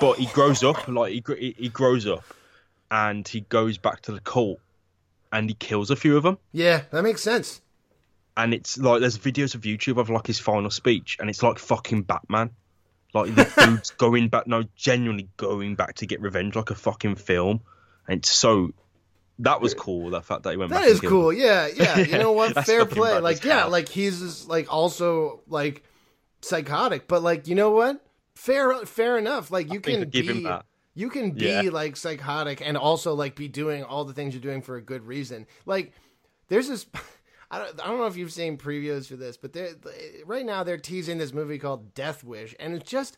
but he grows up like he he grows up, and he goes back to the cult, and he kills a few of them. Yeah, that makes sense. and it's like there's videos of YouTube of like his final speech, and it's like fucking Batman. Like the dude's going back, no, genuinely going back to get revenge, like a fucking film. And it's so that was cool. The fact that he went That is cool. him. Yeah, yeah. You know what? Fair play. Like, yeah, like he's just, like also like psychotic, but like you know what? Fair, fair enough. Like you think can be, that. you can be Yeah. like psychotic and also like be doing all the things you're doing for a good reason. Like, there's this. I don't, I don't know if you've seen previews for this, but they're, right now they're teasing this movie called Death Wish, and it's just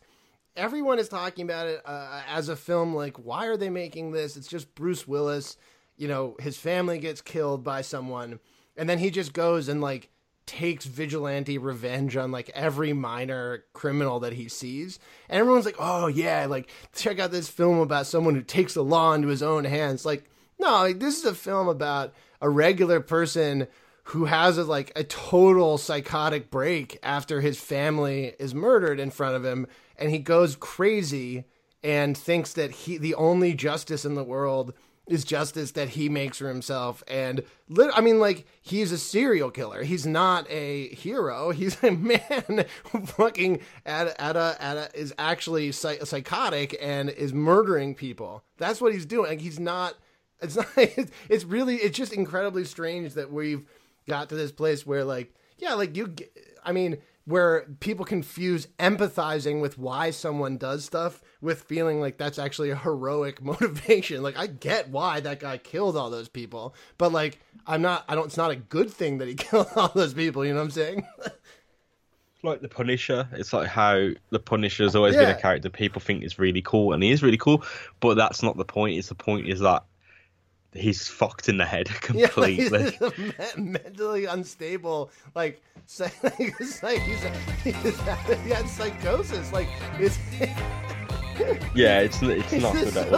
everyone is talking about it uh, as a film. Like, why are they making this? It's just Bruce Willis. You know, his family gets killed by someone, and then he just goes and like takes vigilante revenge on like every minor criminal that he sees. And everyone's like, "Oh yeah, like check out this film about someone who takes the law into his own hands." Like, no, like, this is a film about a regular person who has a, like a total psychotic break after his family is murdered in front of him and he goes crazy and thinks that he the only justice in the world is justice that he makes for himself. And lit- I mean like he's a serial killer. He's not a hero. He's a man fucking at, at a at a is actually psych- psychotic and is murdering people. That's what he's doing. Like, he's not it's not it's really it's just incredibly strange that we've got to this place where like yeah like you i mean where people confuse empathizing with why someone does stuff with feeling like that's actually a heroic motivation like i get why that guy killed all those people but like i'm not i don't it's not a good thing that he killed all those people you know what i'm saying like the Punisher. It's like how the Punisher has always been a character people think is really cool, and he is really cool. But that's not the point. It's the point is that he's fucked in the head yeah like, completely. he's mentally unstable like psy- he's like he's, he's he had psychosis like it's yeah, it's it's not good at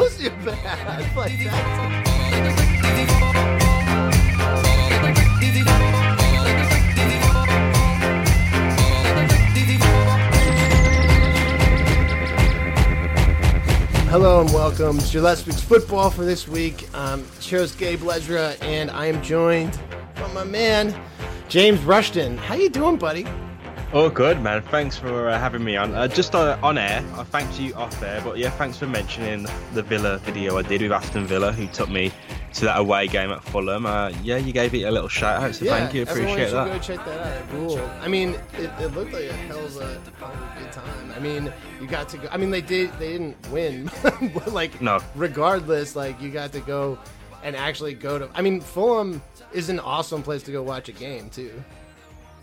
Hello and welcome to Let's Fix Football for this week. Um, show's Gabe Ledra, and I am joined by my man James Rushton. How you doing, buddy? Oh, good man. Thanks for uh, having me on. Uh, just uh, on air, I thanked you off air, but yeah, thanks for mentioning the Villa video I did with Aston Villa, who took me to that away game at Fulham. Uh, yeah, you gave it a little shout out, so thank you. everyone Appreciate should that. go check that out. Ruled. I mean, it, it looked like a hell of a, a good time. I mean, you got to go. I mean, they did. They didn't win, but like, No. Regardless, like you got to go and actually go to. I mean, Fulham is an awesome place to go watch a game too.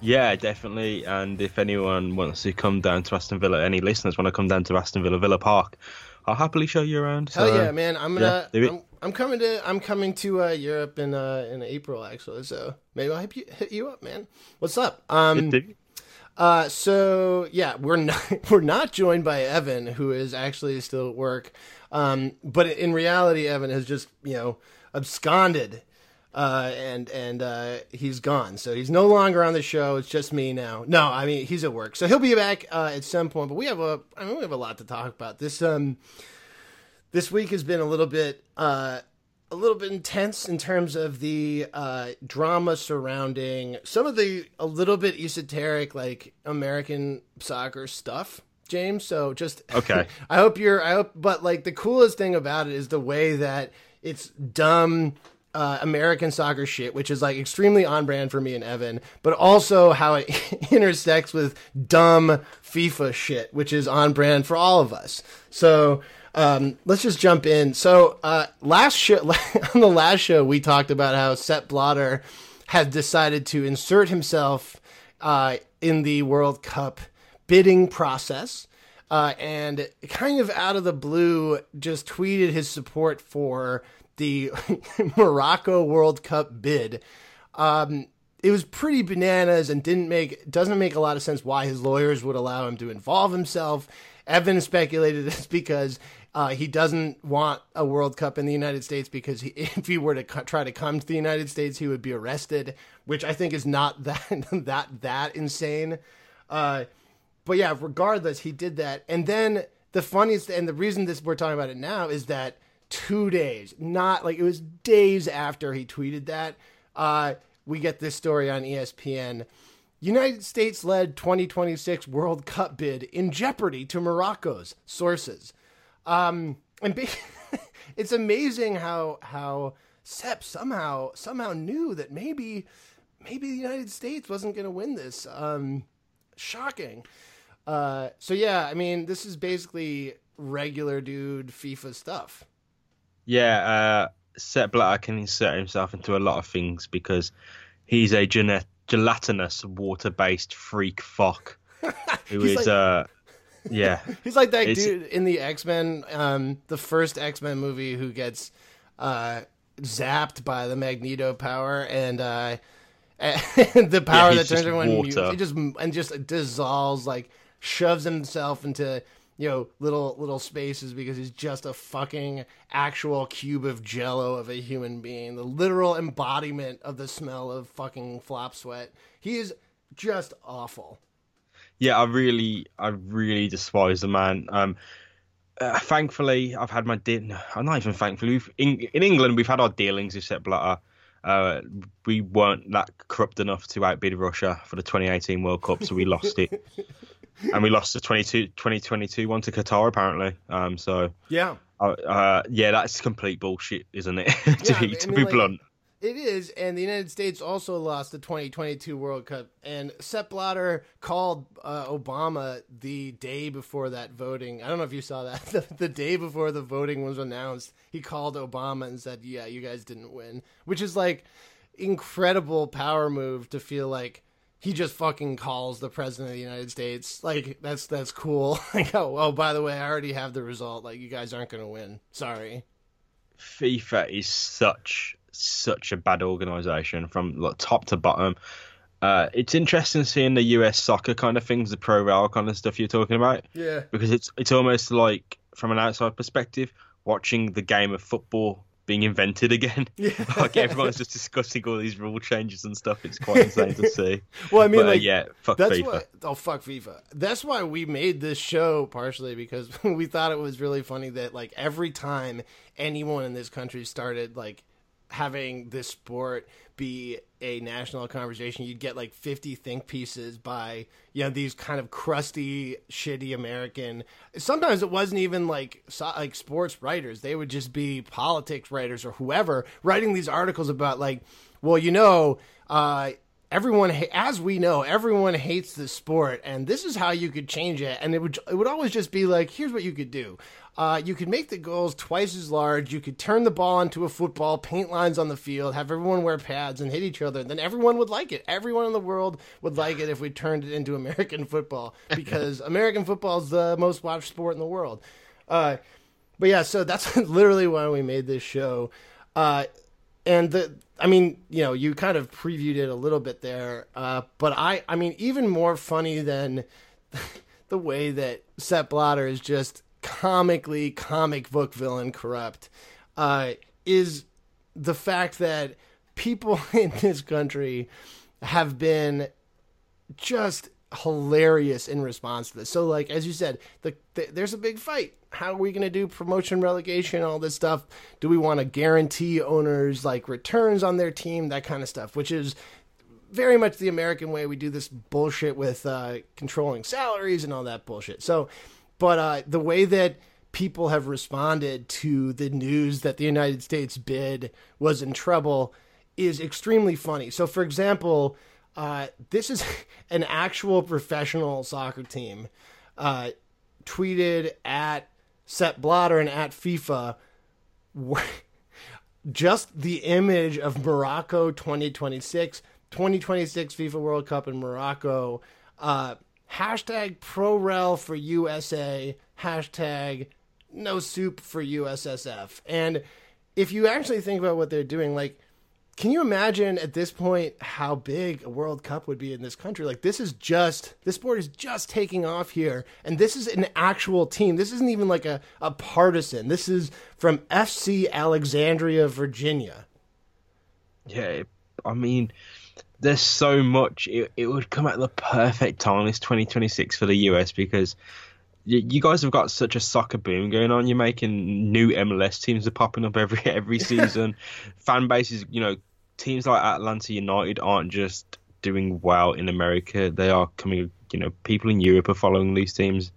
Yeah, definitely. And if anyone wants to come down to Aston Villa, any listeners want to come down to Aston Villa Villa Park, I'll happily show you around. Hell So, yeah, man! I'm gonna. yeah. I'm, I'm coming to. I'm coming to uh, Europe in uh, in April actually. So maybe I'll hit you, hit you up, man. What's up? Um. Uh, so yeah, we're not we're not joined by Evan, who is actually still at work. Um, but in reality, Evan has just you know absconded, uh, and and uh, he's gone. So he's no longer on the show. It's just me now. No, I mean he's at work, so he'll be back uh, at some point. But we have a I mean we have a lot to talk about. This um this week has been a little bit uh a little bit intense in terms of the uh, drama surrounding some of the a little bit esoteric like American soccer stuff, James. So just Okay. I hope you're. I hope, but like the coolest thing about it is the way that it's dumb. Uh, American soccer shit, which is like extremely on brand for me and Evan, but also how it intersects with dumb FIFA shit, which is on brand for all of us. So um, let's just jump in. So uh, last show, on the last show, we talked about how Sepp Blatter had decided to insert himself uh, in the World Cup bidding process. Uh, and kind of out of the blue, just tweeted his support for the Morocco World Cup bid. Um, it was pretty bananas and didn't make doesn't make a lot of sense why his lawyers would allow him to involve himself. Evan speculated it's because uh, he doesn't want a World Cup in the United States because he, if he were to co- try to come to the United States, he would be arrested, which I think is not that that that insane. Uh, but yeah, regardless, he did that, and then the funniest and the reason this we're talking about it now is that two days, not like it was days after he tweeted that, uh, we get this story on ESPN. United States led 2026 World Cup bid in jeopardy to Morocco's sources. Um, and be- it's amazing how how Sepp somehow somehow knew that maybe maybe the United States wasn't going to win this. Um, shocking. Uh, so yeah, I mean, this is basically regular dude FIFA stuff. Yeah, uh, Sepp Blatter can insert himself into a lot of things because he's a gene- gelatinous, water-based freak fuck who He's is, like- uh, yeah, He's like that It's- dude in the X Men, um, the first X Men movie, who gets uh, zapped by the Magneto power and uh, and the power he's that turns everyone mute. He just and just dissolves, like shoves himself into you know little little spaces because he's just a fucking actual cube of jello of a human being, the literal embodiment of the smell of fucking flop sweat. He is just awful. yeah. I really, I really despise the man. Um, uh, thankfully, I've had my de- I'm not even thankfully. We've, in, in England, we've had our dealings with Sepp Blatter. Uh, we weren't that corrupt enough to outbid Russia for the 2018 World Cup, so we lost it. And we lost the 22, 2022 one to Qatar, apparently. Um, so, Yeah. uh, uh, yeah, that's complete bullshit, isn't it? to Yeah, I mean- to be like- blunt. It is, and the United States also lost the 2022 World Cup. And Sepp Blatter called uh, Obama the day before that voting. I don't know if you saw that. The, the day before the voting was announced, he called Obama and said, "Yeah, you guys didn't win," which is like incredible power move to feel like he just fucking calls the president of the United States. Like that's that's cool. like oh, oh by the way, I already have the result. Like you guys aren't going to win. Sorry. FIFA is such such a bad organization from like, top to bottom. Uh, it's interesting seeing the US soccer kind of things, the pro rel kind of stuff you're talking about, Yeah. because it's it's almost like from an outside perspective, watching the game of football being invented again. Yeah. like everyone's just discussing all these rule changes and stuff. It's quite insane to see. Well, I mean, But, uh, yeah, fuck That's FIFA. why. Oh fuck FIFA. That's why we made this show partially because we thought it was really funny that like every time anyone in this country started like having this sport be a national conversation, you'd get like 50 think pieces by you know these kind of crusty, shitty American. Sometimes it wasn't even like like sports writers; they would just be politics writers or whoever writing these articles about like, well, you know. uh everyone as we know everyone hates this sport and this is how you could change it. And it would it would always just be like here's what you could do. Uh, you could make the goals twice as large. You could turn the ball into a football paint lines on the field have everyone wear pads and hit each other. Then everyone would like it. Everyone in the world would like it if we turned it into american football because american football is the most watched sport in the world. Uh, but yeah so that's literally why we made this show. Uh, and the I mean, you know, you kind of previewed it a little bit there, uh, but I, I mean, even more funny than the way that Sepp Blatter is just comically comic book villain corrupt uh, is the fact that people in this country have been just hilarious in response to this. So, like as you said, the, the, there's a big fight. How are we going to do promotion, relegation, all this stuff? Do we want to guarantee owners like returns on their team, that kind of stuff? Which is very much the American way. We do this bullshit with uh, controlling salaries and all that bullshit. So, but uh, the way that people have responded to the news that the United States bid was in trouble is extremely funny. So, for example, uh, this is an actual professional soccer team uh, tweeted at Sepp Blatter and at FIFA just the image of Morocco 2026, 2026 FIFA World Cup in Morocco. Uh, hashtag ProRel for USA, hashtag no soup for USSF. And if you actually think about what they're doing, like, can you imagine at this point how big a World Cup would be in this country? Like, this is just, this sport is just taking off here. And this is an actual team. This isn't even like a, a partisan. This is from FC Alexandria, Virginia. Yeah, I mean, there's so much. It, it would come at the perfect time, this 2026 for the US, because you guys have got such a soccer boom going on. You're making new MLS teams are popping up every every season. Fan bases, you know, teams like Atlanta United aren't just doing well in America. They are coming. You know, people in Europe are following these teams.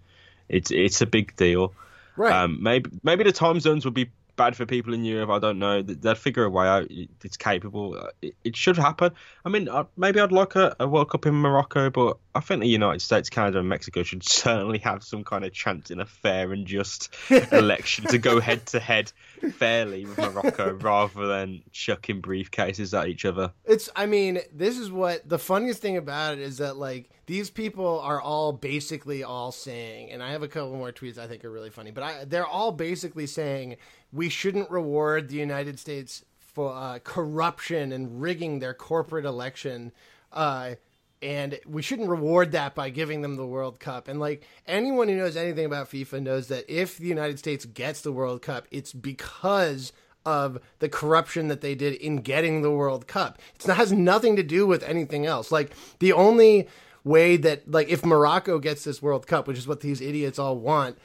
It's it's a big deal. Right. Um, maybe maybe the time zones would be bad for people in Europe. I don't know. They'll figure a way out. It's capable. Uh, it, it should happen. I mean, uh, maybe I'd like a, a, World Cup in Morocco, but I think the United States, Canada, and Mexico should certainly have some kind of chance in a fair and just election to go head to head fairly with Morocco rather than chucking briefcases at each other. It's. I mean, this is what the funniest thing about it is that like these people are all basically all saying, and I have a couple more tweets I think are really funny, but I, they're all basically saying we shouldn't reward the United States for uh, corruption and rigging their corporate election. Uh, and we shouldn't reward that by giving them the World Cup. And like anyone who knows anything about FIFA knows that if the United States gets the World Cup, it's because of the corruption that they did in getting the World Cup. It has nothing to do with anything else. Like the only way that like if Morocco gets this World Cup, which is what these idiots all want,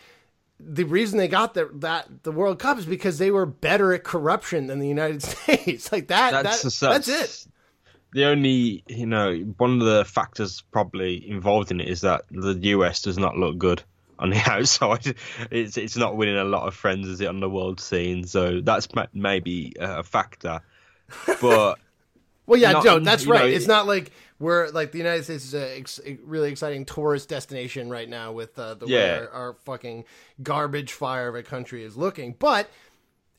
the reason they got the, that the World Cup is because they were better at corruption than the United States. like that. That's, that, that's, that's it. The only you know one of the factors probably involved in it is that the US does not look good on the outside. It's it's not winning a lot of friends is it on the world scene, so that's maybe a factor. But well, yeah, not, Joe, that's right. Know, it's not like we're like the United States is a, ex- really exciting tourist destination right now with uh, the yeah. way our, our, fucking garbage fire of a country is looking. But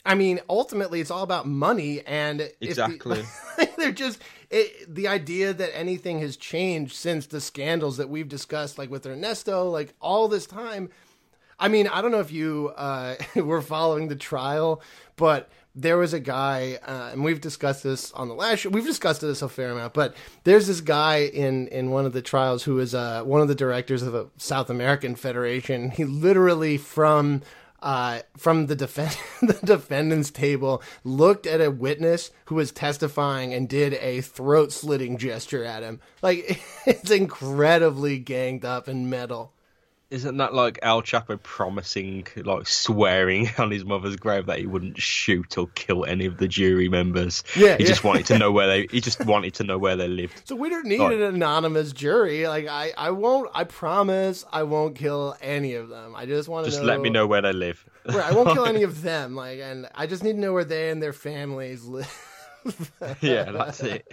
I mean, ultimately, it's all about money, and exactly the, they're just it, the idea that anything has changed since the scandals that we've discussed, like with Ernesto, like all this time. I mean, I don't know if you uh, were following the trial, but there was a guy, uh, and we've discussed this on the last show. We've discussed this a fair amount, but there's this guy in in one of the trials who is uh, one of the directors of a South American federation. He literally from uh, from the defend the defendant's table looked at a witness who was testifying and did a throat slitting gesture at him. Like it's incredibly ganged up and metal. Isn't that like El Chapo promising, like swearing on his mother's grave that he wouldn't shoot or kill any of the jury members? Yeah, he yeah. just wanted to know where they. He just wanted to know where they lived. So we don't need like, an anonymous jury. Like I, I won't. I promise, I won't kill any of them. I just want to just know, let me know where they live. Right, I won't kill any of them. Like, and I just need to know where they and their families live. yeah, that's it.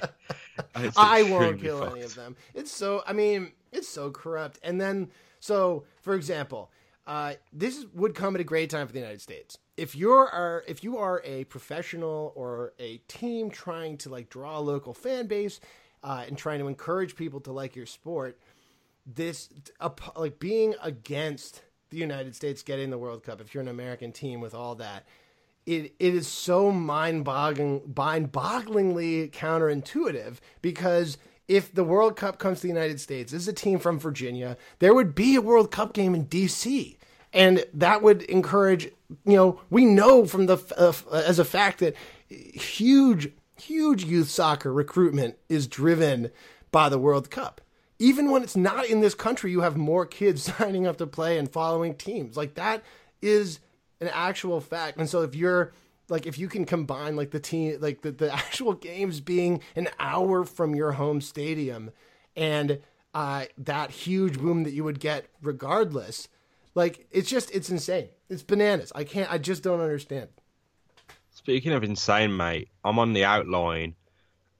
I won't kill fucked. any of them. It's so. I mean, it's so corrupt. And then so, for example, uh, this would come at a great time for the United States. If you're are, if you are a professional or a team trying to like draw a local fan base uh, and trying to encourage people to like your sport, this uh, like being against the United States getting the World Cup. If you're an American team with all that, it it is so mind boggling, mind bogglingly counterintuitive because if the World Cup comes to the United States, this is a team from Virginia, there would be a World Cup game in DC. And that would encourage, you know, we know from the, uh, as a fact that huge, huge youth soccer recruitment is driven by the World Cup. Even when it's not in this country, you have more kids signing up to play and following teams. Like that is an actual fact. And so if you're, like if you can combine like the team like the, the actual games being an hour from your home stadium and uh, that huge boom that you would get regardless like it's just it's insane it's bananas i can't i just don't understand speaking of insane mate i'm on the outline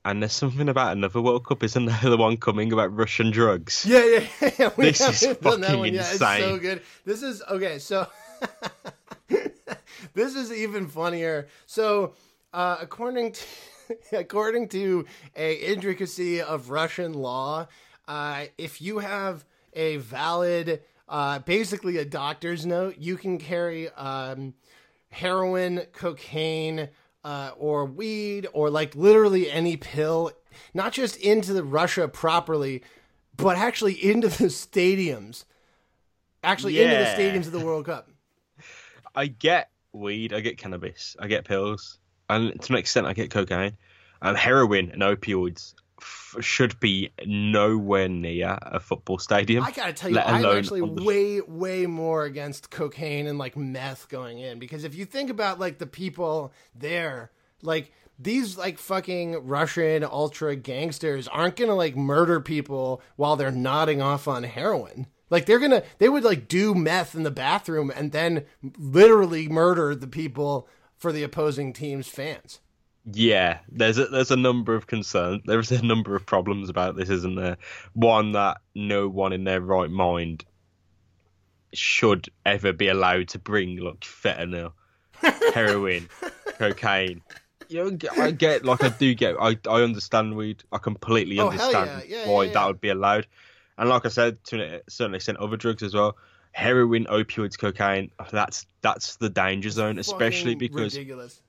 and there's something about another World Cup, isn't there? The one coming about Russian drugs. Yeah, yeah, yeah. We this is fucking that one. Yeah, insane. It's so good. This is okay. So this is even funnier. So, uh, according to according to a intricacy of Russian law, uh, if you have a valid, uh, basically a doctor's note, you can carry um, heroin, cocaine, uh, or weed, or like literally any pill, not just into the Russia properly, but actually into the stadiums, actually yeah. into the stadiums of the World Cup. I get weed, I get cannabis, I get pills, and to an extent, I get cocaine, and heroin and opioids. f- should be nowhere near a football stadium. I gotta tell you, I'm actually the- way, way more against cocaine and like meth going in because if you think about like the people there, like these like fucking Russian ultra gangsters aren't gonna like murder people while they're nodding off on heroin. Like they're gonna, they would like do meth in the bathroom and then literally murder the people for the opposing team's fans. Yeah, there's a there's a number of concerns. There's a number of problems about this, isn't there? One that no one in their right mind should ever be allowed to bring like fentanyl, heroin, cocaine. You know, I get like I do get I I understand weed. I completely Oh, understand yeah. Yeah, why yeah, that would be allowed. And like I said, to a certain extent, other drugs as well. Heroin, opioids, cocaine. That's that's the danger zone, especially Fucking because ridiculous.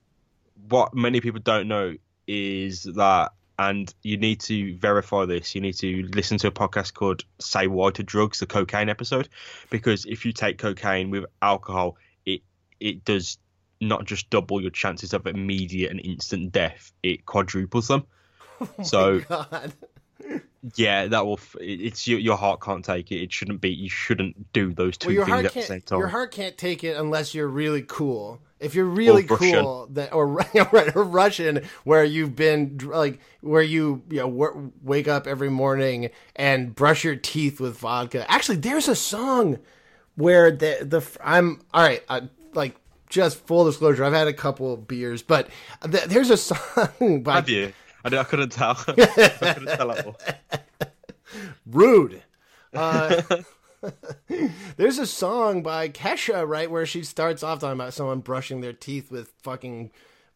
what many people don't know is that, and you need to verify this. You need to listen to a podcast called "Say Why to Drugs," the cocaine episode, because if you take cocaine with alcohol, it it does not just double your chances of immediate and instant death; it quadruples them. Oh so God. Yeah, that will. f- It's your your heart can't take it. It shouldn't be. You shouldn't do those two Well, your things heart at the same time. Your heart can't take it unless you're really cool. If you're really Russian. cool, that or right, or Russian, where you've been like where you you know w- wake up every morning and brush your teeth with vodka. Actually, there's a song where the the I'm all right. I, like just full disclosure, I've had a couple of beers, but th- there's a song by Have you? I, I couldn't tell. I couldn't tell at all. rude. Uh, there's a song by Kesha, right, where she starts off talking about someone brushing their teeth with fucking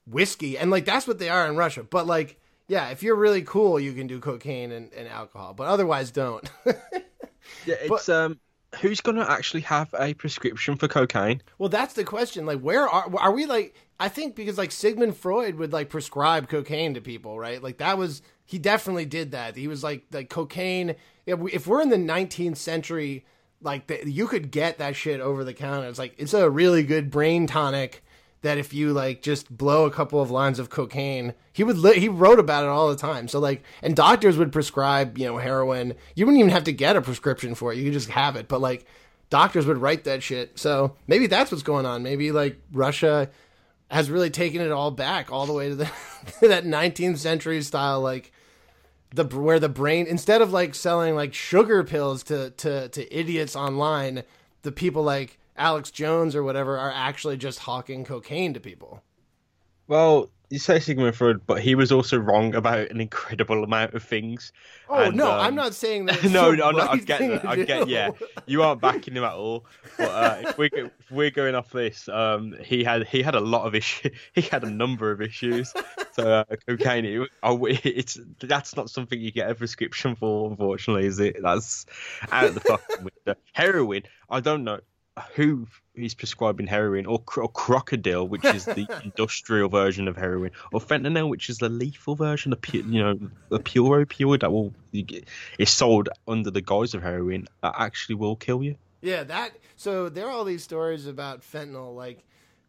whiskey, and like that's what they are in Russia. But like, yeah, if you're really cool, you can do cocaine and, and alcohol, but otherwise, don't. Yeah, it's um. Who's gonna actually have a prescription for cocaine? well, that's the question. Like, where are are we? Like, I think because like Sigmund Freud would like prescribe cocaine to people, right? Like that was he definitely did that. He was like like cocaine. If we- if we're in the 19th century, like the, you could get that shit over the counter. It's like it's a really good brain tonic. That if you like just blow a couple of lines of cocaine, he would li- he wrote about it all the time. So like, and doctors would prescribe you know heroin. You wouldn't even have to get a prescription for it. You could just have it. But like, doctors would write that shit. So maybe that's what's going on. Maybe like Russia has really taken it all back all the way to the that 19th century style like the where the brain instead of like selling like sugar pills to to to idiots online the people like Alex Jones or whatever are actually just hawking cocaine to people. Well, you say Sigmund Freud, but he was also wrong about an incredible amount of things. Oh And, no, um, I'm not saying that. no, no, no, I get that. I get, yeah, you aren't backing him at all. But uh, if we if we're going off this, um, he had he had a lot of issues. He had a number of issues. So uh, cocaine, it, oh, it's that's not something you get a prescription for, unfortunately, is it? That's out of the fucking window. Heroin, I don't know who is prescribing heroin or, or crocodile, which is the industrial version of heroin, or fentanyl, which is the lethal version, the pu- you know the pure opioid that will is sold under the guise of heroin that actually will kill you. Yeah, that. So there are all these stories about fentanyl, like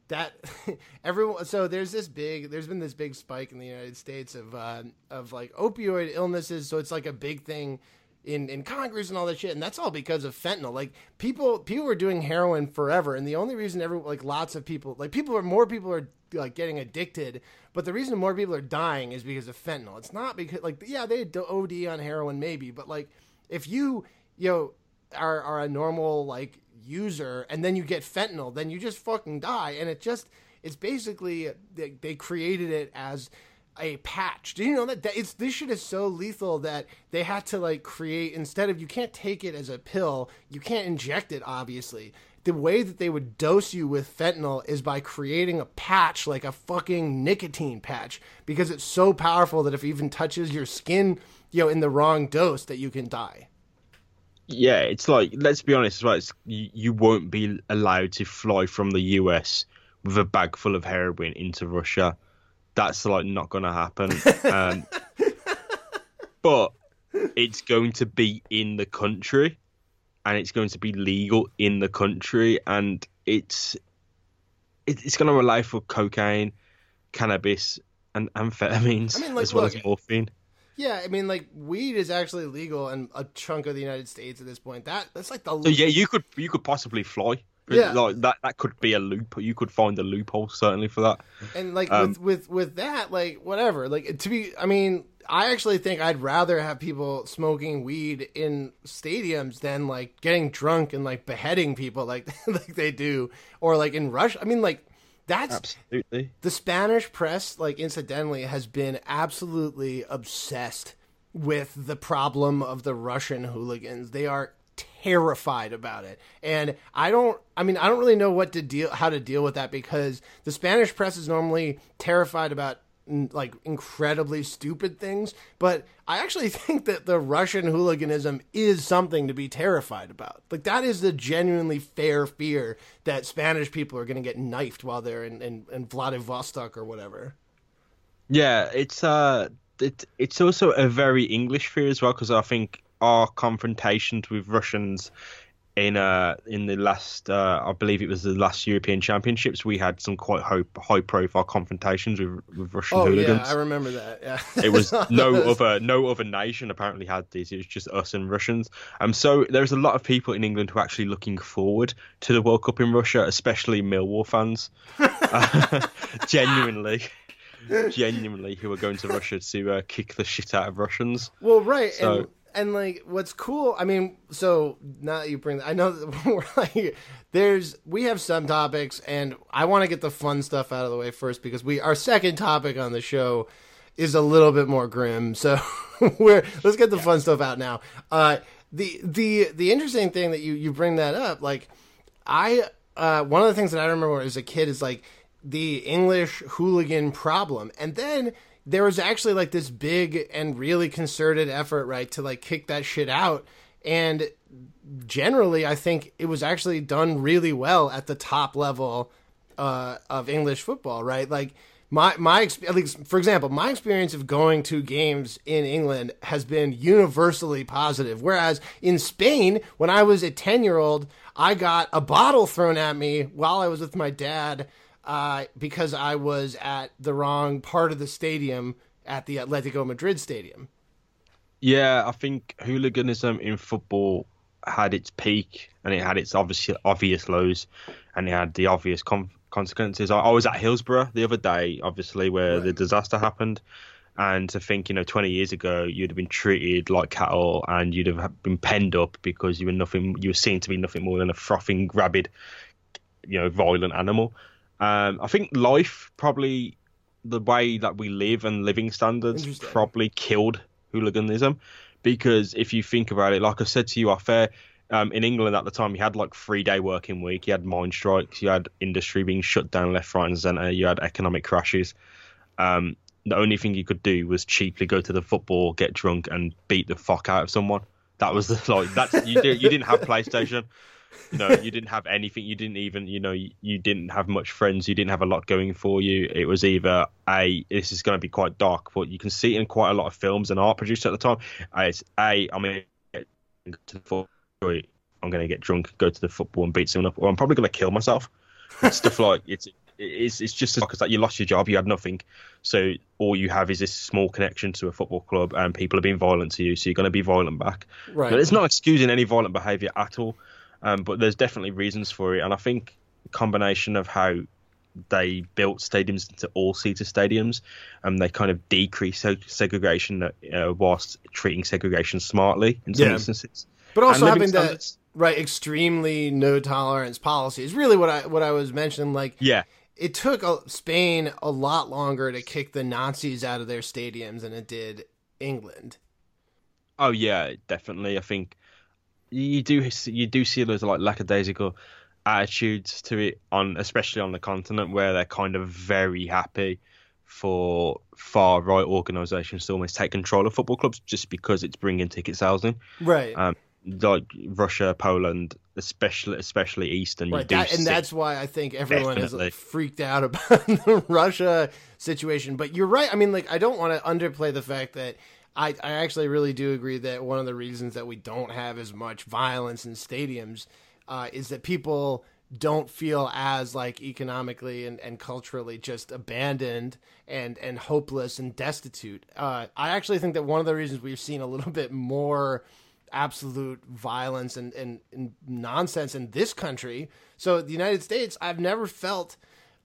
that. everyone. So there's this big. There's been this big spike in the United States of uh, of like opioid illnesses. So it's like a big thing in in Congress and all that shit. And that's all because of fentanyl. Like people people were doing heroin forever, and the only reason every like lots of people like people are more people are like getting addicted. But the reason more people are dying is because of fentanyl. It's not because like yeah they OD on heroin maybe, but like if you you know are are a normal like user and then you get fentanyl, then you just fucking die. And it just it's basically they, they created it as a patch. Do you know that, that it's this shit is so lethal that they had to like create instead of you can't take it as a pill, you can't inject it obviously. The way that they would dose you with fentanyl is by creating a patch like a fucking nicotine patch because it's so powerful that if it even touches your skin, you know, in the wrong dose that you can die. Yeah, it's like let's be honest, right? You, you won't be allowed to fly from the US with a bag full of heroin into Russia. That's like not going to happen. Um, but it's going to be in the country, and it's going to be legal in the country, and it's it, it's going to allow for cocaine, cannabis, and amphetamines I mean, like, as well look, as morphine. Yeah, I mean, like weed is actually legal in a chunk of the United States at this point. That that's like the So yeah, you could you could possibly fly. Yeah. like that that could be a loop. You could find a loophole certainly for that. and like Um, with with with that, like whatever. Like to be, I mean, I actually think I'd rather have people smoking weed in stadiums than like getting drunk and like beheading people like like they do, or like in Russia. I mean, like that's Absolutely. the Spanish press, like incidentally, has been absolutely obsessed with the problem of the Russian hooligans. They are terrified about it. And I don't I mean I don't really know what to deal how to deal with that because the Spanish press is normally terrified about like incredibly stupid things, but I actually think that the Russian hooliganism is something to be terrified about. Like that is the genuinely fair fear that Spanish people are going to get knifed while they're in, in, in Vladivostok or whatever. Yeah, it's uh, it, it's also a very English fear as well because I think our confrontations with Russians in uh in the last uh, I believe it was the last European Championships we had some quite high high profile confrontations with, with Russian Oh hooligans. yeah, I remember that. Yeah, It was no other no other nation apparently had these. It was just us and Russians. Um, so there's a lot of people in England who are actually looking forward to the World Cup in Russia, especially Millwall fans. Uh, genuinely, genuinely, who are going to Russia to uh, kick the shit out of Russians. Well, right, So- and and like what's cool. I mean, so now that you bring, I know that we're like, there's we have some topics, and I want to get the fun stuff out of the way first because we our second topic on the show is a little bit more grim. So we're let's get the fun stuff out now. Uh, the the the interesting thing that you you bring that up, like I uh, one of the things that I remember as a kid is like the English hooligan problem, and then there was actually like this big and really concerted effort, right, to like kick that shit out, and generally, I think it was actually done really well at the top level uh, of English football, right? Like my my at least for example, my experience of going to games in England has been universally positive. Whereas in Spain, when I was a ten year old, I got a bottle thrown at me while I was with my dad uh, because I was at the wrong part of the stadium at the Atletico Madrid stadium. Yeah, I think hooliganism in football had its peak and it had its obvious obvious lows, and it had the obvious con- consequences. I, I was at Hillsborough the other day, obviously, where the disaster happened, and to think, you know, 20 years ago, you'd have been treated like cattle and you'd have been penned up because you were nothing, you were seen to be nothing more than a frothing, rabid, you know, violent animal. Um, I think life probably the way that we live and living standards probably killed hooliganism because if you think about it, like I said to you off air, um, in England at the time, you had like three day working week, you had mine strikes, you had industry being shut down left, right, and centre, you had economic crashes. Um, the only thing you could do was cheaply go to the football, get drunk, and beat the fuck out of someone. That was the like that's you did you didn't have PlayStation. Know, you didn't have anything. You didn't even, you know, you, you didn't have much friends. You didn't have a lot going for you. It was either a this is going to be quite dark, but you can see it in quite a lot of films and art produced at the time. Uh, It's a I'm going to get to the football. I'm going to get drunk, go to the football and beat someone up, or I'm probably going to kill myself. It's stuff like it's it's it's just because like you lost your job, you had nothing, so all you have is this small connection to a football club, and people are being violent to you, so you're going to be violent back. Right. But it's not excusing any violent behaviour at all. Um, but there's definitely reasons for it, and I think combination of how they built stadiums into all-seater stadiums, and they kind of decrease seg- segregation uh, whilst treating segregation smartly in some Yeah. instances. But also having that right extremely no tolerance policy is really what I what I was mentioning. Like Yeah, it took a, Spain a lot longer to kick the Nazis out of their stadiums than it did England. Oh yeah, definitely. I think you do you do see those like lackadaisical attitudes to it on, especially on the continent, where they're kind of very happy for far right organisations to almost take control of football clubs just because it's bringing ticket sales in. Right. Um, like Russia, Poland, especially especially Eastern. Right, that, and that's why I think everyone Definitely. is freaked out about the Russia situation. But you're right. I mean, like, I don't want to underplay the fact that I, I actually really do agree that one of the reasons that we don't have as much violence in stadiums uh, is that people don't feel as like economically and, and culturally just abandoned and and hopeless and destitute. Uh, I actually think that one of the reasons we've seen a little bit more absolute violence and, and, and nonsense in this country. So the United States, I've never felt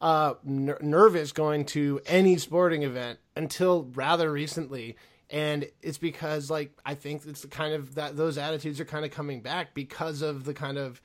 uh, ner- nervous going to any sporting event until rather recently. And it's because like I think it's the kind of that those attitudes are kind of coming back because of the kind of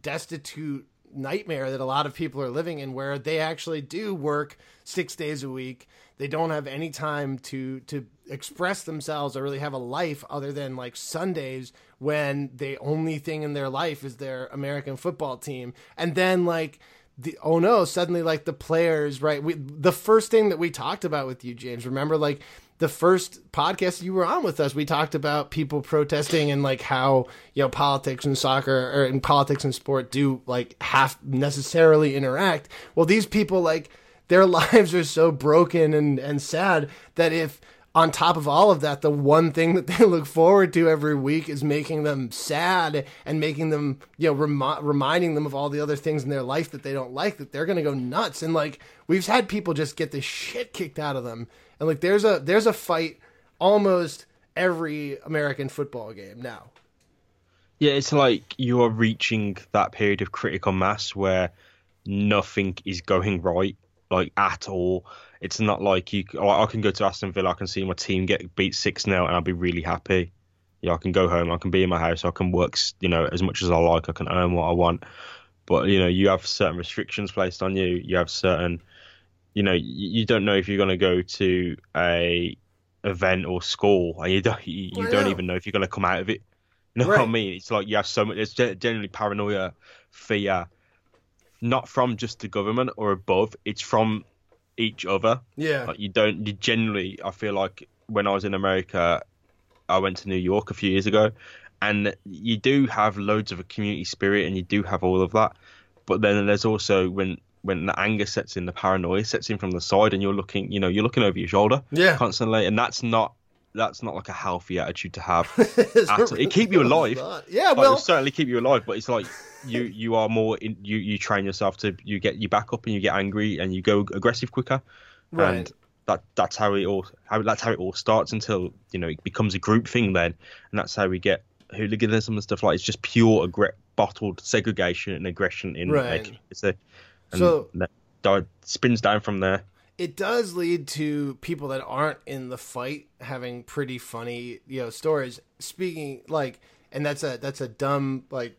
destitute nightmare that a lot of people are living in where they actually do work six days a week. They don't have any time to to express themselves or really have a life other than like sundays when the only thing in their life is their american football team. And then like the oh no suddenly like the players right we the first thing that we talked about with you james remember like the first podcast you were on with us, we talked about people protesting and like how you know politics and soccer or in politics and sport do like have necessarily interact. Well, these people like their lives are so broken and and sad that if on top of all of that, the one thing that they look forward to every week is making them sad and making them, you know, rem- reminding them of all the other things in their life that they don't like, that they're going to go nuts. And like, we've had people just get the shit kicked out of them and like there's a there's a fight almost every American football game now. Yeah, it's like you are reaching that period of critical mass where nothing is going right, like at all. It's not like you. Oh, I can go to Aston Villa, I can see my team get beat six 0 and I'll be really happy. Yeah, I can go home, I can be in my house, I can work, you know, as much as I like, I can earn what I want. But you know, you have certain restrictions placed on you. You have certain you know you, don't know if you're going to go to a event or school. And you don't you, you don't even know if you're going to come out of it. You know right. what i mean? It's like you have so much it's generally paranoia fear not from just the government or above it's from each other. Yeah. Like you don't you generally i feel like when i was in america i went to new york a few years ago and you do have loads of a community spirit and you do have all of that but then there's also when when the anger sets in, the paranoia sets in from the side, and you're looking, you know, you're looking over your shoulder, yeah, constantly, and that's not that's not like a healthy attitude to have. it keep you alive. Yeah, well, like, certainly keep you alive, but it's like you you are more in, you you train yourself to you get you back up and you get angry and you go aggressive quicker, right. and that that's how it all how that's how it all starts until you know it becomes a group thing then, and that's how we get hooliganism and stuff like it's just pure aggr- bottled segregation and aggression in right. like, it's a and so that spins down from there. It does lead to people that aren't in the fight having pretty funny, you know, stories. Speaking like, and that's a that's a dumb like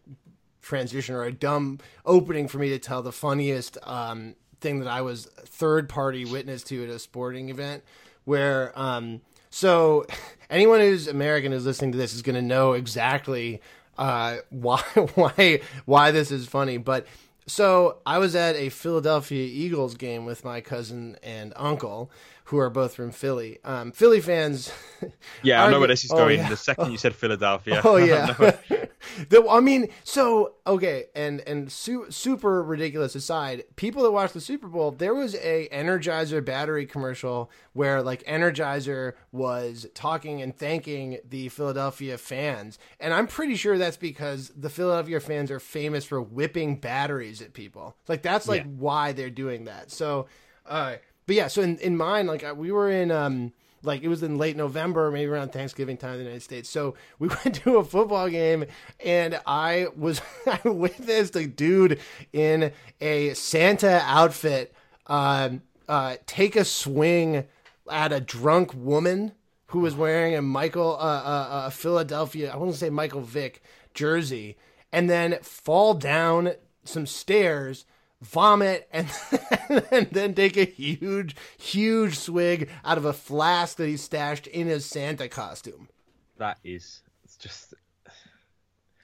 transition or a dumb opening for me to tell the funniest um, thing that I was third party witness to at a sporting event where um, so anyone who's American who's listening to this is going to know exactly uh, why why why this is funny, but so I was at a Philadelphia Eagles game with my cousin and uncle, who are both from Philly. Um, Philly fans. Yeah, I know where this is oh, going. Yeah. The second you said Philadelphia. Oh yeah. the, I mean, so okay, and and su- super ridiculous aside, people that watch the Super Bowl, there was a Energizer battery commercial where like Energizer was talking and thanking the Philadelphia fans, and I'm pretty sure that's because the Philadelphia fans are famous for whipping batteries at people. Like that's like yeah. why they're doing that. So. Uh, but yeah, so in, in mine, like we were in, um, like it was in late November, maybe around Thanksgiving time in the United States. So we went to a football game, and I was I witnessed a dude in a Santa outfit um, uh, take a swing at a drunk woman who was wearing a Michael uh, uh, uh Philadelphia I want to say Michael Vick jersey, and then fall down some stairs vomit, and, and then take a huge, huge swig out of a flask that he stashed in his Santa costume. That is it's just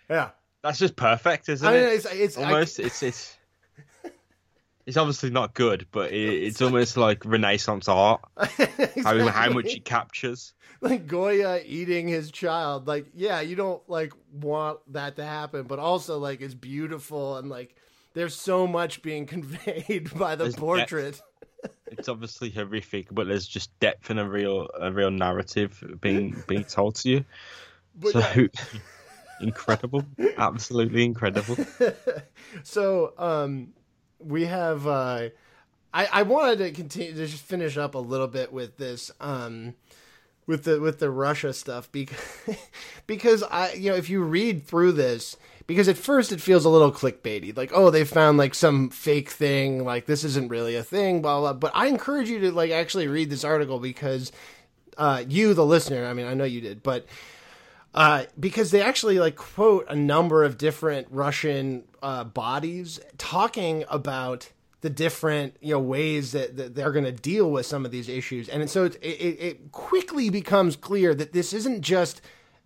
yeah. That's just perfect, isn't I mean, it? It's, it's almost I... it's it's it's obviously not good, but it, it's almost like Renaissance art. exactly. how, how much it captures. Like Goya eating his child. Like, yeah, you don't like want that to happen, but also like it's beautiful and like there's so much being conveyed by the there's portrait. it's obviously horrific, but there's just depth and a real a real narrative being being told to you. But so, yeah. incredible, absolutely incredible. so um, we have. Uh, I I wanted to continue to just finish up a little bit with this. Um, with the with the Russia stuff because because I you know if you read through this because at first it feels a little clickbaity like oh they found like some fake thing like this isn't really a thing blah blah. But I encourage you to like actually read this article because uh, you the listener I mean I know you did but uh, because they actually like quote a number of different Russian uh, bodies talking about the different you know ways that, that they're going to deal with some of these issues. And so it, it, it quickly becomes clear that this isn't just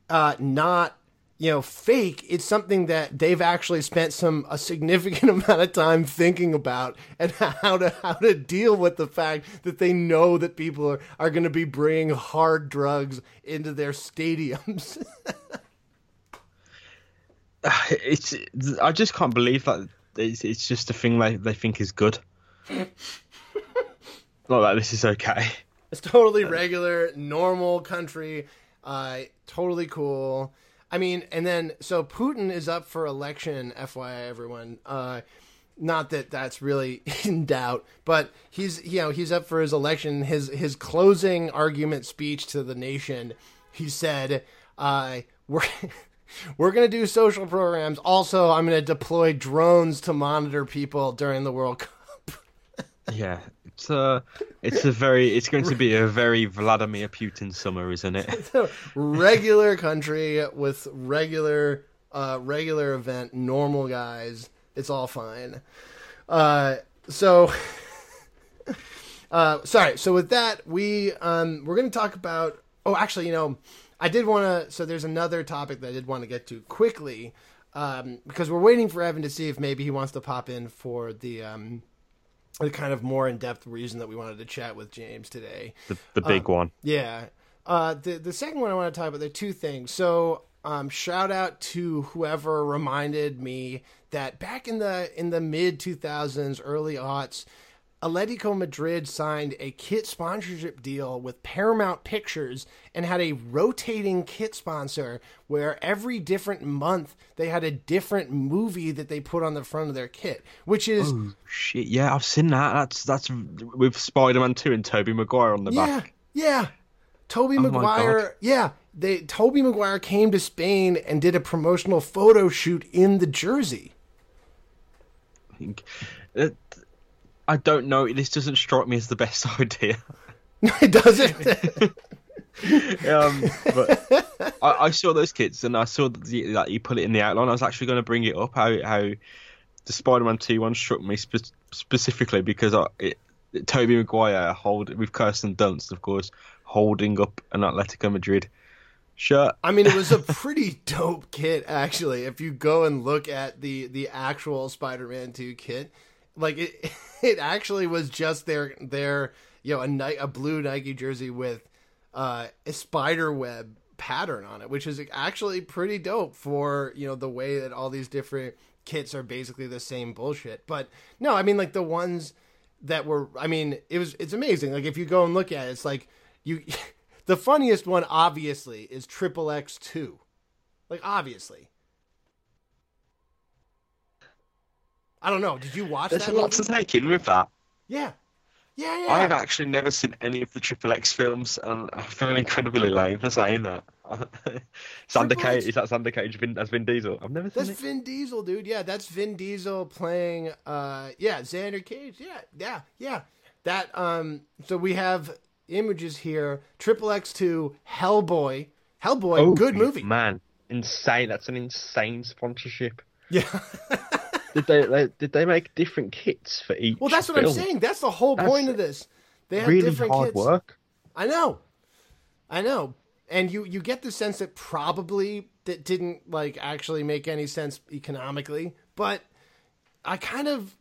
uh, not you know fake it's something that they've actually spent some a significant amount of time thinking about and how to how to deal with the fact that they know that people are, are going to be bringing hard drugs into their stadiums it's i just can't believe that it's, it's just a thing they, they think is good. Not that this is okay. It's totally regular, normal country. Uh, totally cool. I mean, and then so Putin is up for election. FYI, everyone. Uh, not that that's really in doubt, but he's you know he's up for his election. His his closing argument speech to the nation, he said, uh, "We're." We're going to do social programs. Also, I'm going to deploy drones to monitor people during the World Cup. yeah, a, it's a very, it's going to be a very Vladimir Putin summer, isn't it? regular country with regular, uh, regular event, normal guys. It's all fine. Uh, so, uh, sorry. So with that, we um, we're going to talk about. Oh, actually, you know I did want to. So there's another topic that I did want to get to quickly um, because we're waiting for Evan to see if maybe he wants to pop in for the um, the kind of more in depth reason that we wanted to chat with James today. The, the big um, one. Yeah. Uh, the the second one I want to talk about. There are two things. So um, shout out to whoever reminded me that back in the in the mid 2000s, early aughts Atletico Madrid signed a kit sponsorship deal with Paramount Pictures and had a rotating kit sponsor where every different month they had a different movie that they put on the front of their kit, which is oh, shit. Yeah, I've seen that. That's that's with Spider-Man 2 and Tobey Maguire on the yeah, back. Yeah. Tobey oh Maguire, yeah, they Tobey Maguire came to Spain and did a promotional photo shoot in the jersey. I think uh, I don't know. This doesn't strike me as the best idea. No, it doesn't. um, but I, I, saw those kits and I saw that, the, that you put it in the outline. I was actually going to bring it up how how the Spider-Man Two one struck me spe- specifically because I, it, it, Tobey Maguire hold with Kirsten Dunst, of course, holding up an Atletico Madrid shirt. I mean, it was a pretty dope kit actually. If you go and look at the the actual Spider-Man Two kit like it, it actually was just their their you know a night a blue Nike jersey with uh, a spider web pattern on it, which is actually pretty dope for you know the way that all these different kits are basically the same bullshit. But no, I mean like the ones that were, I mean it was it's amazing. Like if you go and look at it, it's like you. the funniest one obviously is Triple X two, like obviously I don't know. Did you watch? There's a lot to take in with that. Yeah, yeah, yeah. I've actually never seen any of the Triple X films, and I feel incredibly lame for saying that. Xander Cage is that Xander Cage Vin, as Vin Diesel? I've never seen it. That's it. Vin Diesel, dude. Yeah, that's Vin Diesel playing. Uh, yeah, Xander Cage. Yeah, yeah, yeah. That. Um. So we have images here. Triple X two Hellboy. Hellboy, oh, good movie. Man, insane. That's an insane sponsorship. Yeah. did they, they, did they make different kits for each? Well, that's what film? I'm saying. That's the whole that's point of this. They have really different hard kits. work. I know, I know, and you you get the sense that probably that didn't like actually make any sense economically, but I kind of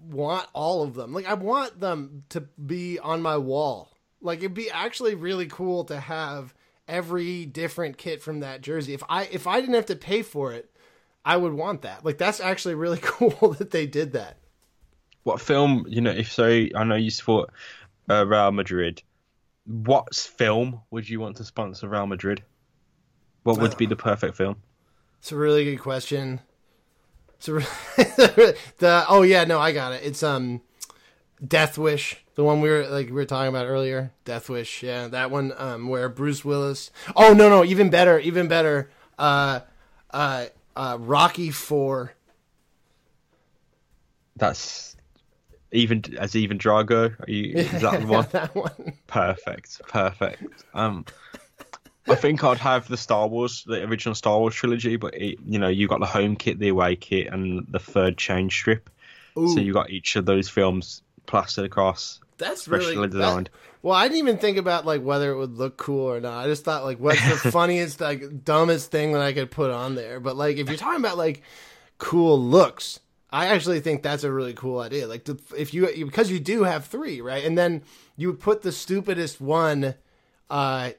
want all of them. Like I want them to be on my wall. Like it'd be actually really cool to have every different kit from that jersey. If I if I didn't have to pay for it, I would want that. Like that's actually really cool that they did that. What film? You know, if so, I know you support uh, Real Madrid. What film would you want to sponsor Real Madrid? What would be the perfect film? It's a really good question. It's a re- the oh yeah no I got it. It's um, Death Wish, the one we were like we were talking about earlier. Death Wish, yeah, that one um where Bruce Willis. Oh no no even better even better. Uh, uh, uh Rocky Four. That's even as even Drago. Are you, is that the one? that one. Perfect, perfect. Um, I think I'd have the Star Wars, the original Star Wars trilogy, but it, you know, you got the home kit, the away kit, and the third change strip. So you got each of those films plastered across, That's really specially that- well, I didn't even think about like whether it would look cool or not. I just thought like what's the funniest, like dumbest thing that I could put on there. But like if you're talking about like cool looks, I actually think that's a really cool idea. Like if you because you do have three, right? And then you would put the stupidest one uh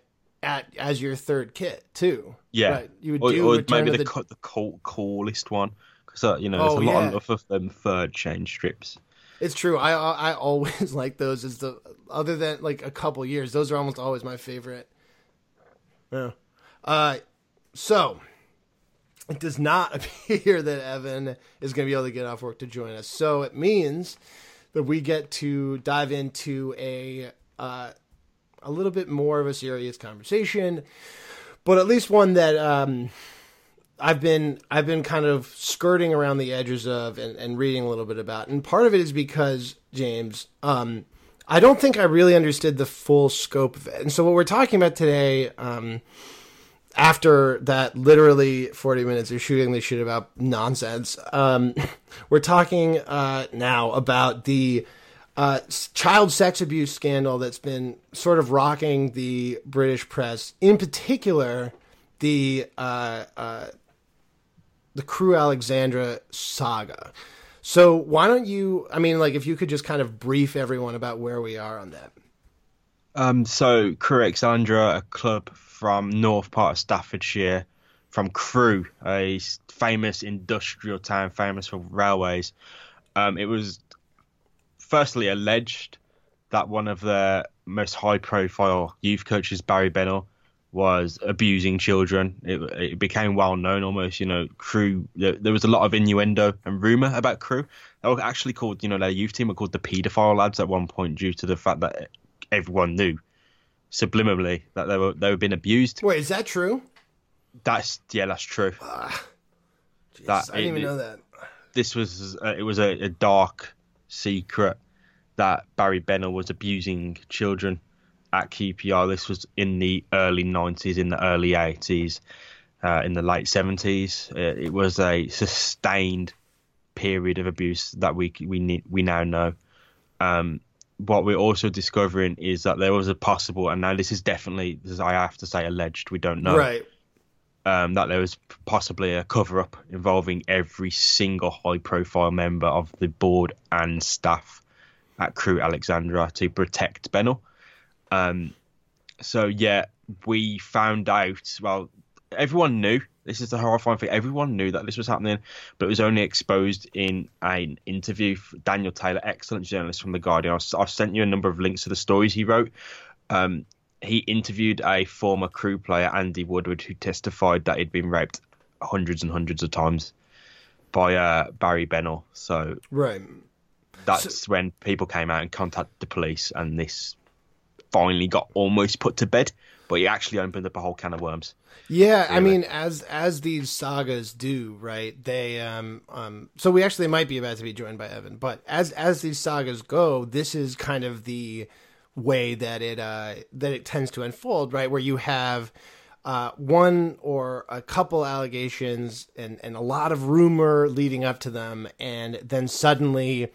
at as your third kit too. Yeah, Right. You would or, do or maybe the the- the coolest one because uh, you know there's Oh, a lot yeah. of them third chain strips. It's true. I I always like those Is the other than like a couple years. Those are almost always my favorite. Yeah. Uh, so it does not appear that Evan is going to be able to get off work to join us. So it means that we get to dive into a uh, a little bit more of a serious conversation, but at least one that um, I've been I've been kind of skirting around the edges of and, and reading a little bit about, and part of it is because James, um, I don't think I really understood the full scope of it, and so what we're talking about today, um, after that literally forty minutes of shooting the shit about nonsense, um, we're talking uh, now about the uh, child sex abuse scandal that's been sort of rocking the British press, in particular the uh, uh, the Crewe Alexandra saga. So why don't you? I mean, like, if you could just kind of brief everyone about where we are on that. Um, so Crewe Alexandra, a club from north part of Staffordshire, from Crewe, a famous industrial town, famous for railways. Um, it was firstly alleged that one of the most high-profile youth coaches, Barry Bennell, was abusing children. It, it became well known almost. You know, Crewe. There, was a lot of innuendo and rumor about Crewe. They were actually called, you know, their youth team were called the paedophile lads at one point due to the fact that everyone knew subliminally that they were they were being abused. Wait, is that true? That's yeah, that's true. Jeez, That- I didn't even know that. This was uh, it was a, a dark secret that Barry Bennell was abusing children at QPR. This was in the early '90s, in the early '80s, uh, in the late '70s. Uh, it was a sustained period of abuse that we we need, we now know. Um, what we're also discovering is that there was a possible, and now this is definitely, this is, I have to say, alleged. We don't know. Right. um, that there was possibly a cover up involving every single high profile member of the board and staff at Crewe Alexandra to protect Bennell. Um, so, yeah, we found out, well, everyone knew. This is the horrifying thing. Everyone knew that this was happening, but it was only exposed in an interview. Daniel Taylor, excellent journalist from The Guardian. I've, I've sent you a number of links to the stories he wrote. Um, he interviewed a former Crewe player, Andy Woodward, who testified that he'd been raped hundreds and hundreds of times by uh, Barry Bennell. So Right. that's when people came out and contacted the police, and this finally got almost put to bed. But he actually opened up a whole can of worms. Yeah, I mean, as as these sagas do, right? They um um. So we actually might be about to be joined by Evan, but as as these sagas go, this is kind of the way that it uh that it tends to unfold, right? Where you have uh one or a couple allegations and and a lot of rumor leading up to them, and then suddenly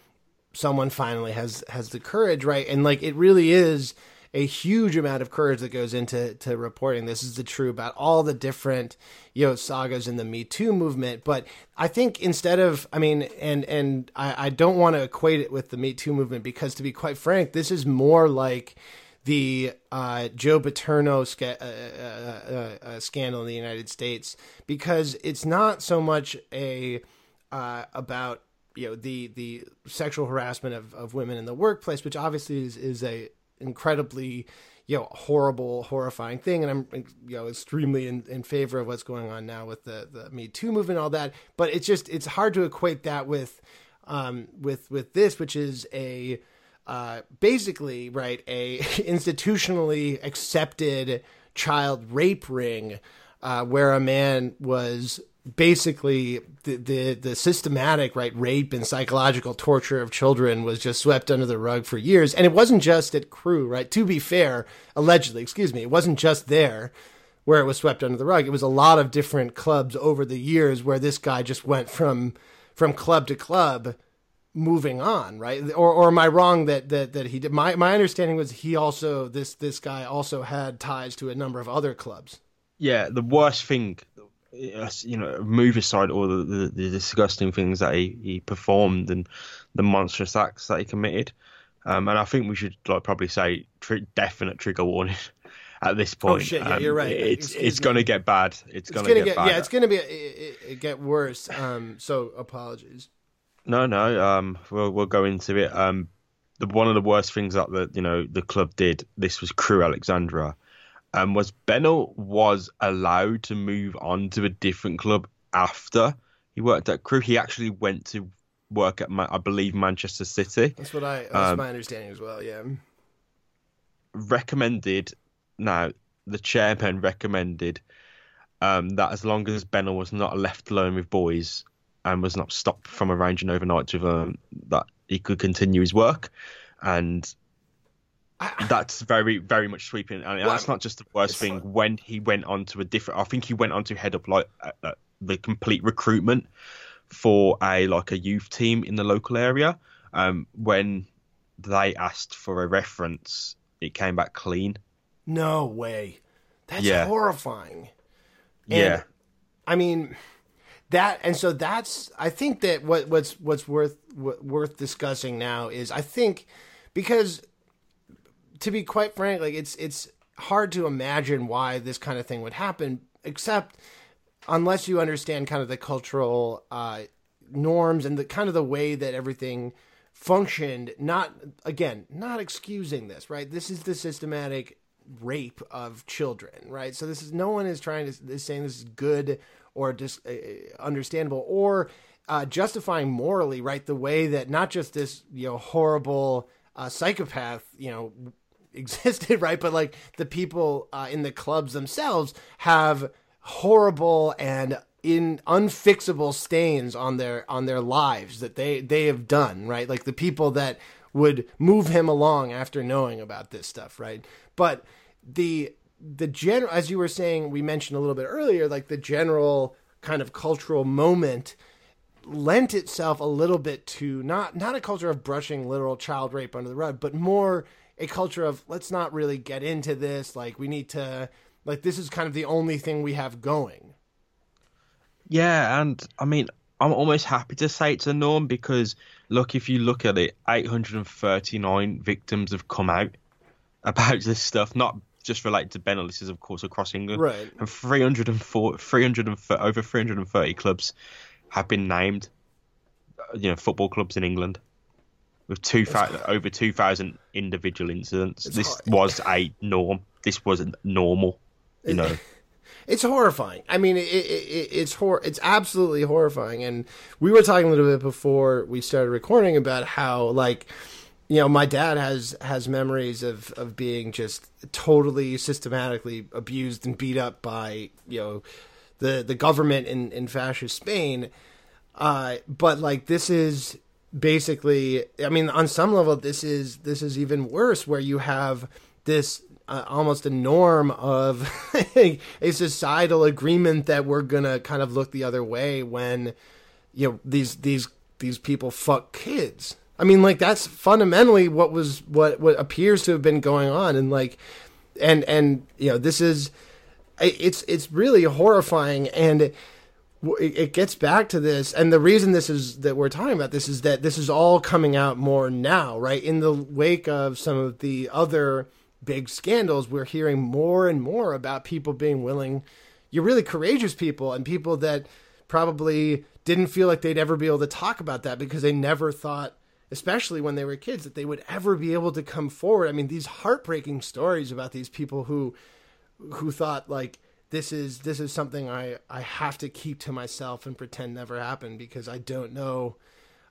someone finally has has the courage, right? And like it really is a huge amount of courage that goes into to reporting. This is the true about all the different you know sagas in the Me Too movement. But I think instead of I mean, and and I, I don't want to equate it with the Me Too movement because to be quite frank, this is more like the uh, Joe Paterno sca- uh, uh, uh, uh, scandal in the United States because it's not so much a uh, about you know the the sexual harassment of, of women in the workplace, which obviously is, is a incredibly you know horrible horrifying thing. And i'm you know extremely in, in favor of what's going on now with the the me too movement all that. But it's just it's hard to equate that with um with with this which is a uh basically right a institutionally accepted child rape ring uh where a man was basically the, the the systematic right rape and psychological torture of children was just swept under the rug for years. And it wasn't just at Crewe right? To be fair allegedly excuse me it wasn't just there where it was swept under the rug. It was a lot of different clubs over the years where this guy just went from from club to club moving on right? Or or am i wrong that that that he did? My my understanding was he also this this guy also had ties to a number of other clubs. Yeah the worst thing you know, move aside all the, the, the, disgusting things that he, he performed and the monstrous acts that he committed. Um, and I think we should like probably say tri- definite trigger warning at this point. Oh shit! Yeah, um, you're right. It's it's going to get bad. It's, it's going to get, get, bad. Yeah, it's going to be it, it, get worse. Um, so apologies. No, no. Um, we'll we'll go into it. Um, the one of the worst things that the you know the club did. This was Crewe Alexandra um, was Bennell was allowed to move on to a different club after he worked at Crewe. He actually went to work at, I believe, Manchester City. That's what I. That's um, my understanding as well. Yeah. Recommended. Now the chairman recommended um, that as long as Bennell was not left alone with boys and was not stopped from arranging overnights with them, that he could continue his work. And that's very very much sweeping. And that's not just the worst thing. when he went on to a different i think he went on to head up like uh, uh, the complete recruitment for a like a youth team in the local area. Um, when they asked for a reference it came back clean. No way. That's yeah. horrifying. And, yeah. I mean that and so that's i think that what what's what's worth what, worth discussing now is i think because to be quite frank, like it's it's hard to imagine why this kind of thing would happen, except unless you understand kind of the cultural uh, norms and the kind of the way that everything functioned. Not again, not excusing this, right? This is the systematic rape of children, right? So this is no one is trying to is saying this is good or just uh, understandable or uh, justifying morally, right? The way that not just this you know horrible uh, psychopath, you know, existed, right? But like the people uh, in the clubs themselves have horrible and in unfixable stains on their on their lives that they they have done, right? Like the people that would move him along after knowing about this stuff, right? But the the general as you were saying, we mentioned a little bit earlier, like the general kind of cultural moment lent itself a little bit to not not a culture of brushing literal child rape under the rug, but more a culture of let's not really get into this. Like we need to like this is kind of the only thing we have going. Yeah, and I mean I'm almost happy to say it's a norm because look, if you look at it, 839 victims have come out about this stuff, not just related to Bennell. This is of course across England, right? And 304, 330, over 330 clubs have been named. Uh, you know, football clubs in England with two over two thousand individual incidents. It's this hard. was a norm. This wasn't normal. You know. It's horrifying. I mean, it, it, it's hor- It's absolutely horrifying. And we were talking a little bit before we started recording about how, like, you know, my dad has has memories of of being just totally systematically abused and beat up by you know the the government in in fascist Spain. Uh, but like this is basically i mean on some level this is this is even worse where you have this uh, almost a norm of a societal agreement that we're gonna kind of look the other way when you know these these these people fuck kids. I mean like that's fundamentally what was what what appears to have been going on. And like and and you know this is it's it's really horrifying. And it gets back to this and the reason this is that we're talking about this is that this is all coming out more now right in the wake of some of the other big scandals we're hearing more and more about people being willing you're really courageous people and people that probably didn't feel like they'd ever be able to talk about that because they never thought especially when they were kids, that they would ever be able to come forward. I mean, these heartbreaking stories about these people who who thought like this is this is something I I have to keep to myself and pretend never happened because I don't know,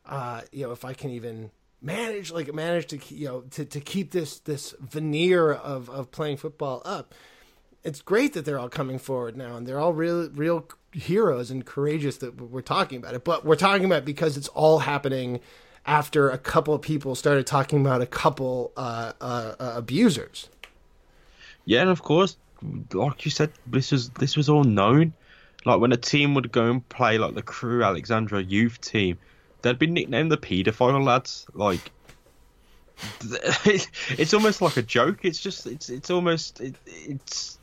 uh, you know, if I can even manage like manage to you know to, to keep this this veneer of of playing football up. It's great that they're all coming forward now and they're all real real heroes and courageous that we're talking about it. But we're talking about it because it's all happening after a couple of people started talking about a couple uh, uh, uh, abusers. Yeah, and of course, like you said, this was this was all known. Like when a team would go and play like the Crewe Alexandra youth team, they'd be nicknamed the paedophile lads. Like it's almost like a joke. It's just it's it's almost it, it's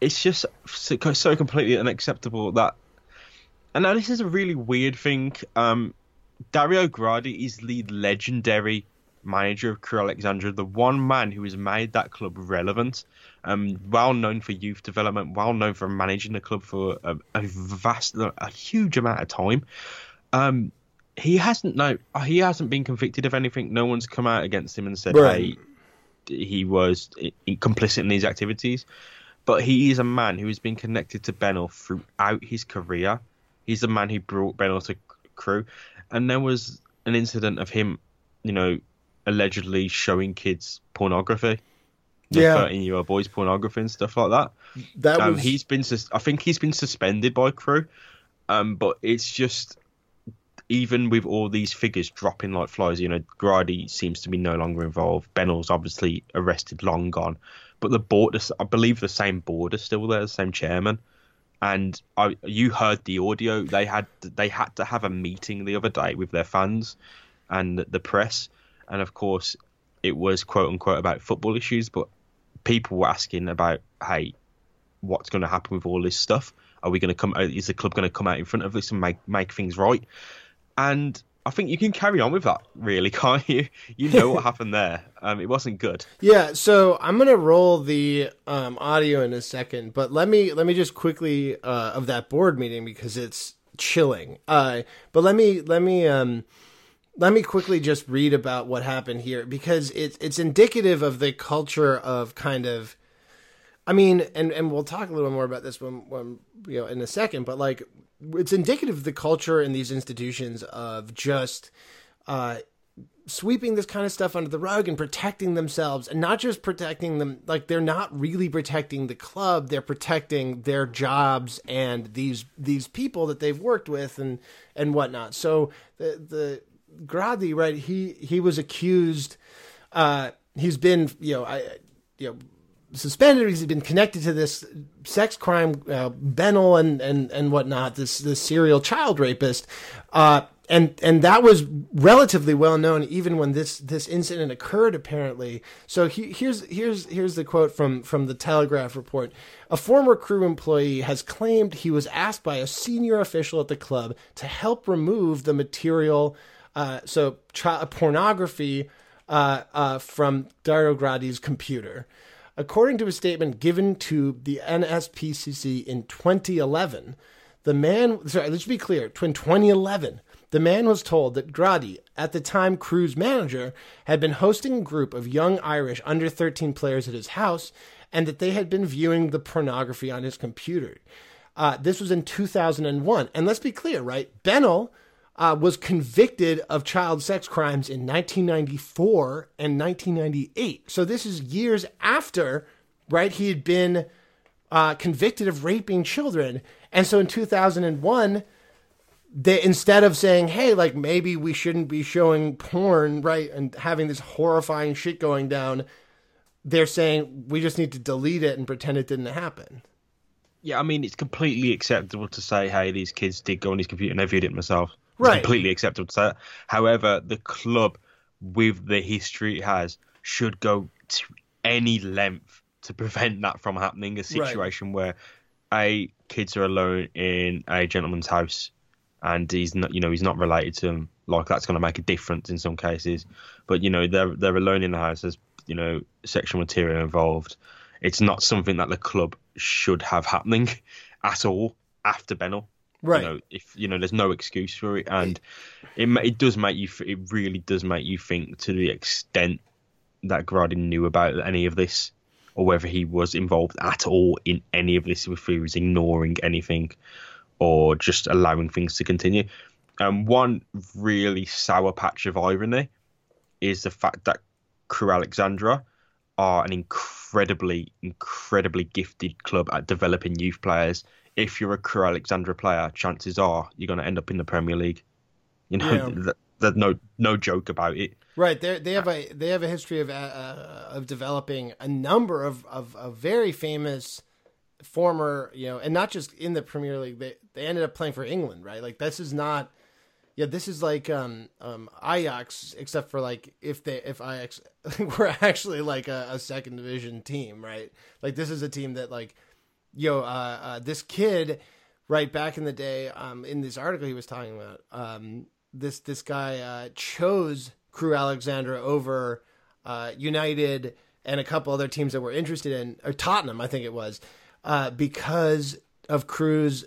it's just so, so completely unacceptable that. And now this is a really weird thing. Um, Dario Gradi is the legendary manager of Crewe Alexandra, the one man who has made that club relevant. Um, well known for youth development, well known for managing the club for a, a vast, a huge amount of time. Um, he hasn't no, he hasn't been convicted of anything. No one's come out against him and said, Right. "Hey, he was complicit in these activities." But he is a man who has been connected to Bennell throughout his career. He's the man who brought Bennell to Crewe, and there was an incident of him, you know, allegedly showing kids pornography. Yeah. thirteen-year-old boys pornography and stuff like that. that Um, was he's been, sus- I think he's been suspended by Crewe, um, but it's just even with all these figures dropping like flies, you know, Gradi seems to be no longer involved. Bennell's obviously arrested, long gone, but the board, I believe, the same board is still there, the same chairman. And I, you heard the audio. They had they had to have a meeting the other day with their fans and the press, and of course, it was quote unquote about football issues, but people were asking about, hey, what's going to happen with all this stuff? Are we going to come? Is the club going to come out in front of this and make make things right? And I think you can carry on with that, really, can't you? You know what happened there. Um, it wasn't good. Yeah, so I'm gonna roll the um, audio in a second, but let me let me just quickly uh, of that board meeting because it's chilling. Uh, but let me let me um, let me quickly just read about what happened here because it's it's indicative of the culture of kind of. I mean, and and we'll talk a little more about this when when you know in a second, but like it's indicative of the culture in these institutions of just uh sweeping this kind of stuff under the rug and protecting themselves and not just protecting them like they're not really protecting the club they're protecting their jobs and these these people that they've worked with and and whatnot so the the Gradi right he he was accused uh he's been you know I you know suspended. He's been connected to this sex crime, uh, Bennell and and and whatnot. This this serial child rapist, uh, and and that was relatively well known even when this this incident occurred. Apparently, so he, here's here's here's the quote from from the Telegraph report. A former Crewe employee has claimed he was asked by a senior official at the club to help remove the material. Uh, so pornography uh, uh, from Dario Gradi's computer. According to a statement given to the NSPCC in 2011, the man, sorry, let's be clear, in 2011, the man was told that Gradi, at the time Crewe's manager, had been hosting a group of young Irish under 13 players at his house and that they had been viewing the pornography on his computer. Uh, this was in 2001. And let's be clear, right? Bennell uh, was convicted of child sex crimes in 1994 and 1998. So this is years after, right? He had been uh, convicted of raping children, and so in 2001, they instead of saying, "Hey, like maybe we shouldn't be showing porn," right, and having this horrifying shit going down, they're saying we just need to delete it and pretend it didn't happen. Yeah, I mean, it's completely acceptable to say, hey, these kids did go on his computer and I viewed it myself. Right. completely acceptable to say that. However, the club, with the history it has, should go to any length to prevent that from happening. A situation where a kids are alone in a gentleman's house and he's not, you know, he's not related to them. Like that's going to make a difference in some cases. But you know, they're they're alone in the house. There's you know sexual material involved. It's not something that the club should have happening at all after Bennell. Right. You know, if you know, there's no excuse for it, and it it does make you. It really does make you think to the extent that Gradin knew about any of this, or whether he was involved at all in any of this, if he was ignoring anything, or just allowing things to continue. And one really sour patch of irony is the fact that Crewe Alexandra are an incredibly, incredibly gifted club at developing youth players. If you're a Crewe Alexandra player, chances are you're going to end up in the Premier League. You know, Yeah. th- there's no no joke about it. Right. They they have a they have a history of uh, uh, of developing a number of, of of very famous former you know, and not just in the Premier League. They they ended up playing for England, right? Like this is not. Yeah, this is like um um Ajax, except for like if they if Ajax were actually like a, a second division team, right? Like this is a team that like yo uh, uh this kid right back in the day um in this article he was talking about um this this guy uh chose Crewe Alexandra over uh united and a couple other teams that were interested in or tottenham i think it was uh because of Crewe's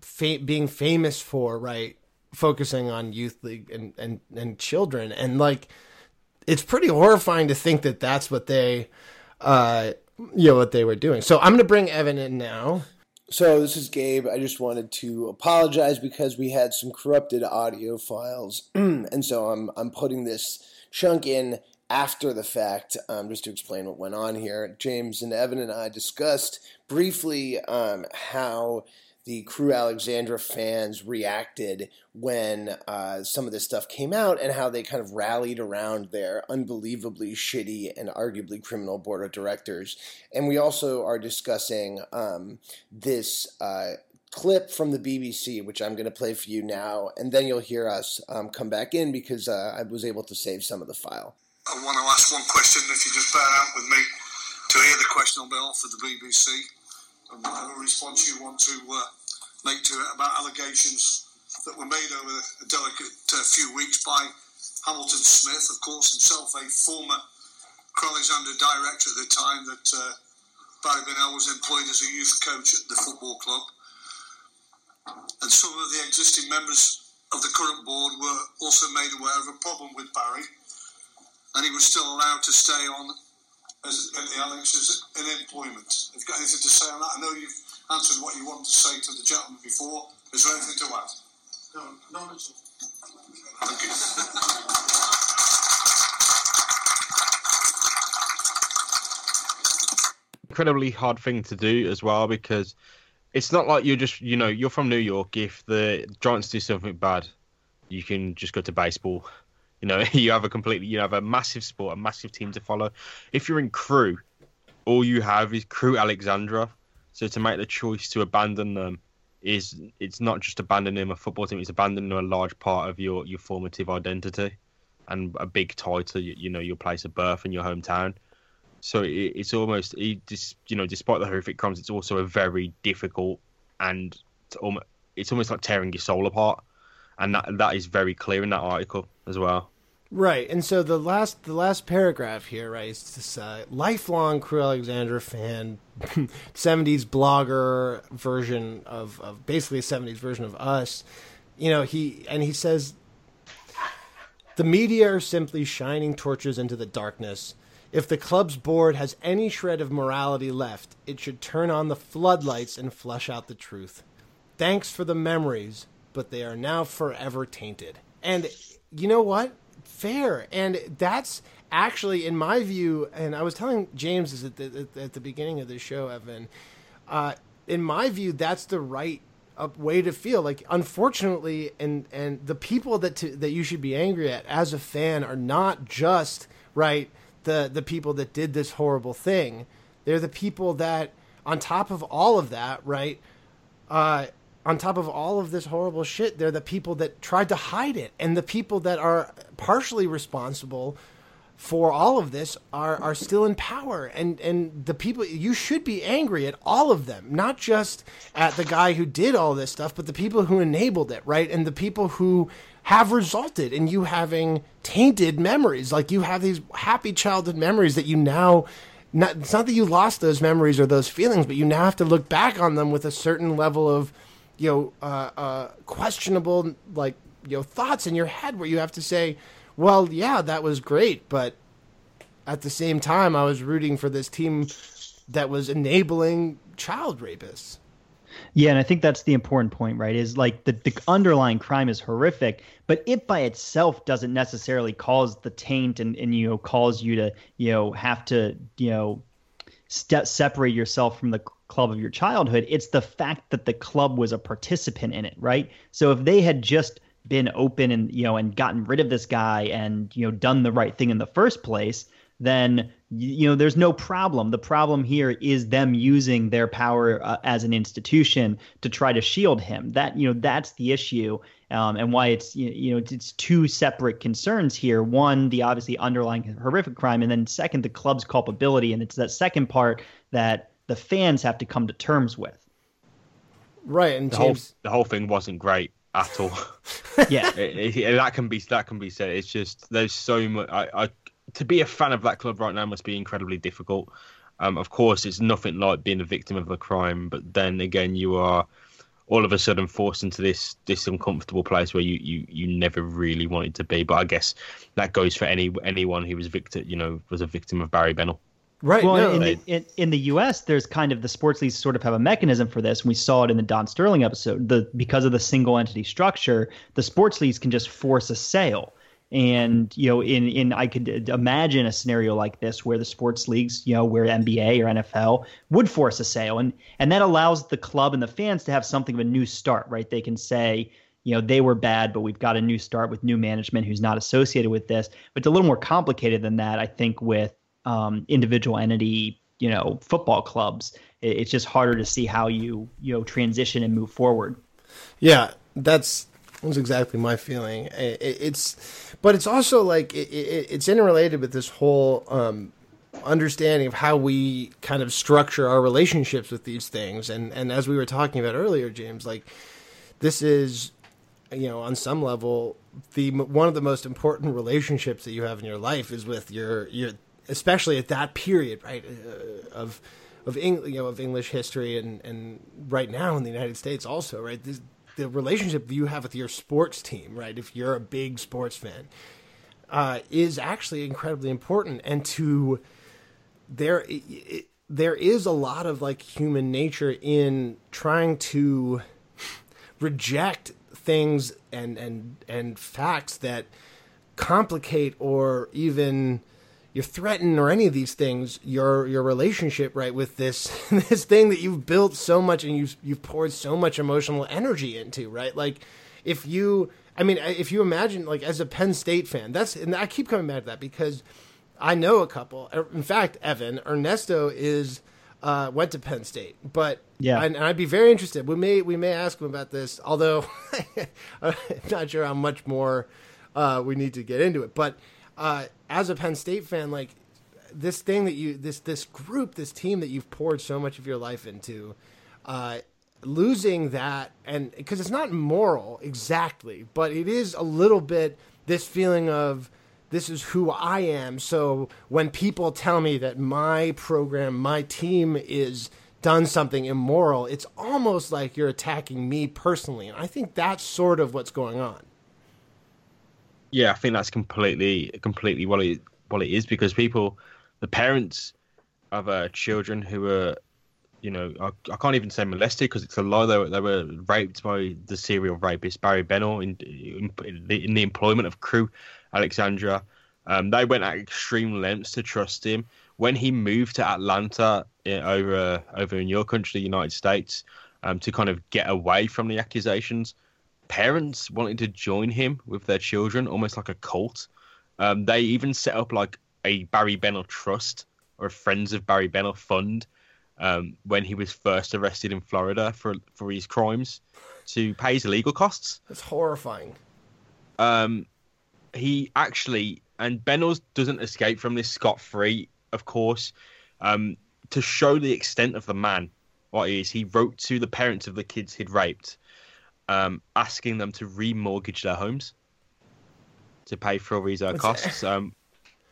fa- being famous for right focusing on youth league and and and children. And like it's pretty horrifying to think that that's what they uh you know what they were doing so i'm gonna bring evan in now So this is Gabe. I just wanted to apologize because we had some corrupted audio files, and so I'm I'm putting this chunk in after the fact, um, just to explain what went on here. James and Evan and I discussed briefly um, how the Crewe Alexandra fans reacted when uh, some of this stuff came out, and how they kind of rallied around their unbelievably shitty and arguably criminal board of directors. And we also are discussing um, this uh, clip from the BBC, which I'm going to play for you now, and then you'll hear us um, come back in because uh, I was able to save some of the file. I want to ask one question, if you just bear out with me to hear the question on behalf of the BBC and whatever response you want to uh, make to it about allegations that were made over a delicate uh, few weeks by Hamilton Smith, of course, himself a former Alexandra director at the time that uh, Barry Bennell was employed as a youth coach at the football club. And some of the existing members of the current board were also made aware of a problem with Barry and he was still allowed to stay on as, at the Alex as in employment. Have you got anything to say on that? I know you've answered what you wanted to say to the gentleman before. Is there anything to add? No, none at all. Thank you. incredibly hard thing to do as well because it's not like you're just you know you're from New York. If the Giants do something bad, you can just go to baseball. You know, you have a completely you have a massive sport, a massive team to follow. If you're in Crewe, all you have is Crewe Alexandra. So to make the choice to abandon them is it's not just abandoning a football team; it's abandoning a large part of your your formative identity and a big tie to you know your place of birth and your hometown. So it, it's almost, it, dis, you know, despite the horrific crimes, it's also a very difficult and it's almost, it's almost like tearing your soul apart, and that that is very clear in that article as well. Right, and so the last the last paragraph here, right, is this uh, lifelong Crewe Alexandra fan, '70s blogger version of, of basically a '70s version of us. You know, he and he says the media are simply shining torches into the darkness. If the club's board has any shred of morality left, it should turn on the floodlights and flush out the truth. Thanks for the memories, but they are now forever tainted. And you know what? Fair. And that's actually, in my view, and I was telling James at the, at the beginning of the show, Evan, uh, in my view, that's the right uh, way to feel. Like, unfortunately, and and the people that to, that you should be angry at as a fan are not just right the the people that did this horrible thing. They're the people that, on top of all of that, right, uh, on top of all of this horrible shit, they're the people that tried to hide it, and the people that are partially responsible for all of this are are still in power. And and the people you should be angry at all of them not just at the guy who did all this stuff but the people who enabled it right? And the people who have resulted in you having tainted memories. Like you have these happy childhood memories that you now not, it's not that you lost those memories or those feelings but you now have to look back on them with a certain level of you know uh, uh, questionable like you know thoughts in your head where you have to say, well, yeah, that was great, but at the same time, I was rooting for this team that was enabling child rapists. Yeah, and I think that's the important point, right? Is like the, the underlying crime is horrific, but it by itself doesn't necessarily cause the taint and, and you know cause you to you know have to you know step separate yourself from the club of your childhood. It's the fact that the club was a participant in it, right? So if they had just been open and you know and gotten rid of this guy and you know done the right thing in the first place, then you know there's no problem the problem here is them using their power uh, as an institution to try to shield him that you know that's the issue um, and why it's you know it's two separate concerns here one the obviously underlying horrific crime and then second the club's culpability and it's that second part that the fans have to come to terms with right and the James... whole the whole thing wasn't great at all yeah it, it, that can be that can be said it's just there's so much I, I to be a fan of that club right now must be incredibly difficult. Um, of course, it's nothing like being a victim of a crime, but then again, you are all of a sudden forced into this this uncomfortable place where you, you, you never really wanted to be. But I guess that goes for any anyone who was victim, you know, was a victim of Barry Bennell. Right. Well, no, in, they... the, in, in, the U.S., there's kind of the sports leagues sort of have a mechanism for this. And we saw it in the Don Sterling episode. The because of the single entity structure, the sports leagues can just force a sale. And you know, in in I could imagine a scenario like this where the sports leagues, you know, where NBA or NFL would force a sale, and and that allows the club and the fans to have something of a new start, right? They can say, you know, they were bad, but we've got a new start with new management who's not associated with this. But it's a little more complicated than that, I think, with um, individual entity, you know, football clubs. It's just harder to see how you you know transition and move forward. Yeah, that's that's exactly my feeling. It's, but it's also like it, it, it's interrelated with this whole um, understanding of how we kind of structure our relationships with these things. And and as we were talking about earlier, James, like this is, you know, on some level, the one of the most important relationships that you have in your life is with your your, especially at that period, right, uh, of of Eng, you know of English history and and right now in the United States also, right. This, the relationship you have with your sports team, right? If you're a big sports fan, uh, is actually incredibly important. And to there, it, there is a lot of like human nature in trying to reject things and and and facts that complicate or even you threaten or any of these things your your relationship right with this this thing that you've built so much and you've you've poured so much emotional energy into right like if you i mean if you imagine like as a penn state fan that's and i keep coming back to that because i know a couple er, in fact evan ernesto is uh, went to Penn State, but yeah, and, and, I'd be very interested. We may we may ask him about this, although I'm not sure how much more uh, we need to get into it. But uh, as a Penn State fan, like this thing that you this this group, this team that you've poured so much of your life into, uh, losing that, and because it's not moral exactly, but it is a little bit this feeling of this is who I am. So when people tell me that my program, my team is done something immoral, it's almost like you're attacking me personally. And I think that's sort of what's going on. Yeah, I think that's completely completely what it what it is because people, the parents of uh, children who are, you know, I, I can't even say molested because it's a lie. They were, they were raped by the serial rapist Barry Bennell in in, in, the, in the, employment of Crewe Alexandra. Um, they went at extreme lengths to trust him. When he moved to Atlanta in, over over in your country, the United States, um, to kind of get away from the accusations, parents wanted to join him with their children, almost like a cult. Um, they even set up like a Barry Bennell trust or a Friends of Barry Bennell fund um, when he was first arrested in Florida for for his crimes to pay his legal costs. That's horrifying. Um, he actually and Bennell doesn't escape from this scot free, of course. Um, to show the extent of the man, what he is, he wrote to the parents of the kids he'd raped um, asking them to remortgage their homes to pay for all these uh, costs. Um,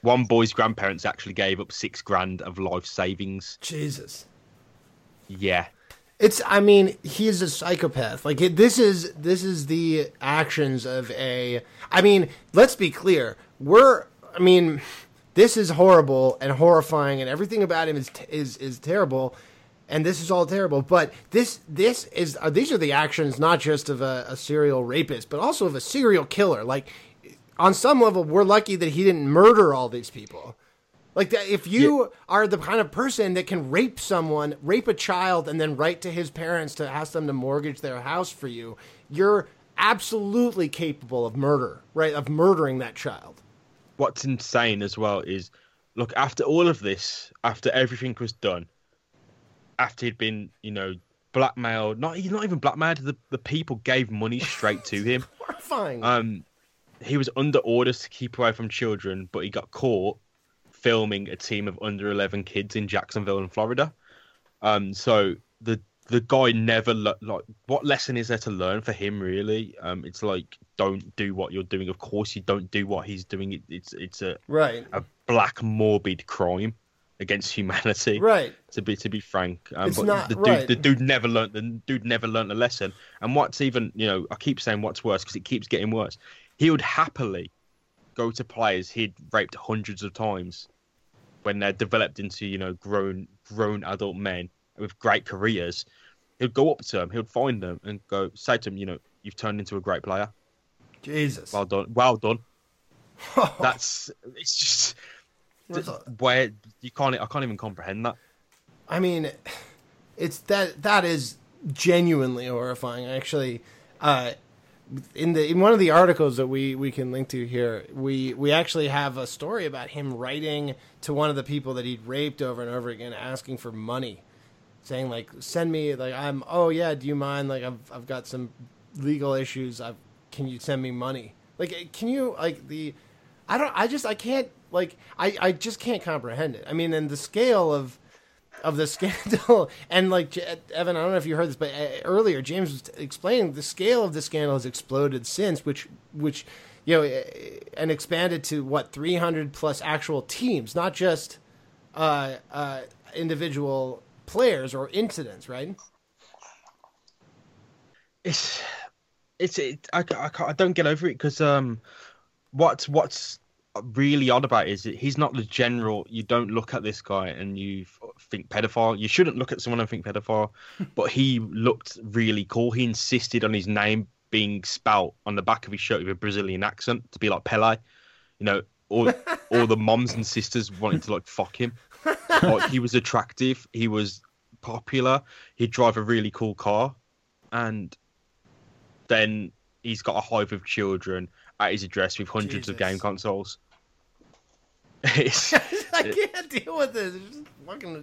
one boy's grandparents actually gave up six grand of life savings. Jesus. Yeah. It's. I mean, he's a psychopath. Like it, this is this is the actions of a. I mean, let's be clear. We're. I mean, this is horrible and horrifying, and everything about him is is is terrible, and this is all terrible. But this this is uh, these are the actions not just of a, a serial rapist, but also of a serial killer. Like on some level, we're lucky that he didn't murder all these people. Like that, if you are the kind of person that can rape someone, rape a child, and then write to his parents to ask them to mortgage their house for you, you're absolutely capable of murder, right? Of murdering that child. What's insane as well is, look, after all of this, after everything was done, after he'd been, you know, blackmailed, not he's not even blackmailed, the, the people gave money straight to him. Horrifying. Um, he was under orders to keep away from children, but he got caught filming a team of under 11 kids in Jacksonville in Florida. Um, so the the guy never le- like what lesson is there to learn for him really? Um, it's like don't do what you're doing. Of course, you don't do what he's doing. It, it's it's a right. a black morbid crime against humanity. Right. To be to be frank, um, It's but not- the dude right. the dude never learned the dude never learned a lesson. And what's even you know I keep saying what's worse because it keeps getting worse. He would happily go to players he'd raped hundreds of times when they're developed into you know grown grown adult men with great careers. He'd go up to them, he'd find them and go say to them, you know, you've turned into a great player. Jesus. Well done, well done. That's it's just? Where you can't I can't even comprehend that. I mean, it's that that is genuinely horrifying. Actually, uh, in the in one of the articles that we we can link to here, we we actually have a story about him writing to one of the people that he'd raped over and over again, asking for money, saying like, "Send me like I'm oh yeah, do you mind like I've I've got some legal issues. I can you send me money? Like can you like the I don't I just I can't like I I just can't comprehend it. I mean, and the scale of of the scandal and like Evan, I don't know if you heard this, but uh, earlier James was explaining the scale of the scandal has exploded since, which which you know, uh, and expanded to what three hundred plus actual teams, not just uh, uh, individual players or incidents, right? It's it's it, I, I, I don't get over it because um what's what's really odd about it is that he's not the general you don't look at this guy and you think pedophile. You shouldn't look at someone and think pedophile but he looked really cool. He insisted on his name being spelt on the back of his shirt with a brazilian accent to be like pele. You know all all the moms and sisters wanted to like fuck him. Like he was attractive. He was popular. He'd drive a really cool car. And then he's got a hive of children at his address with hundreds of game consoles. It's, I can't deal with this. It's just fucking.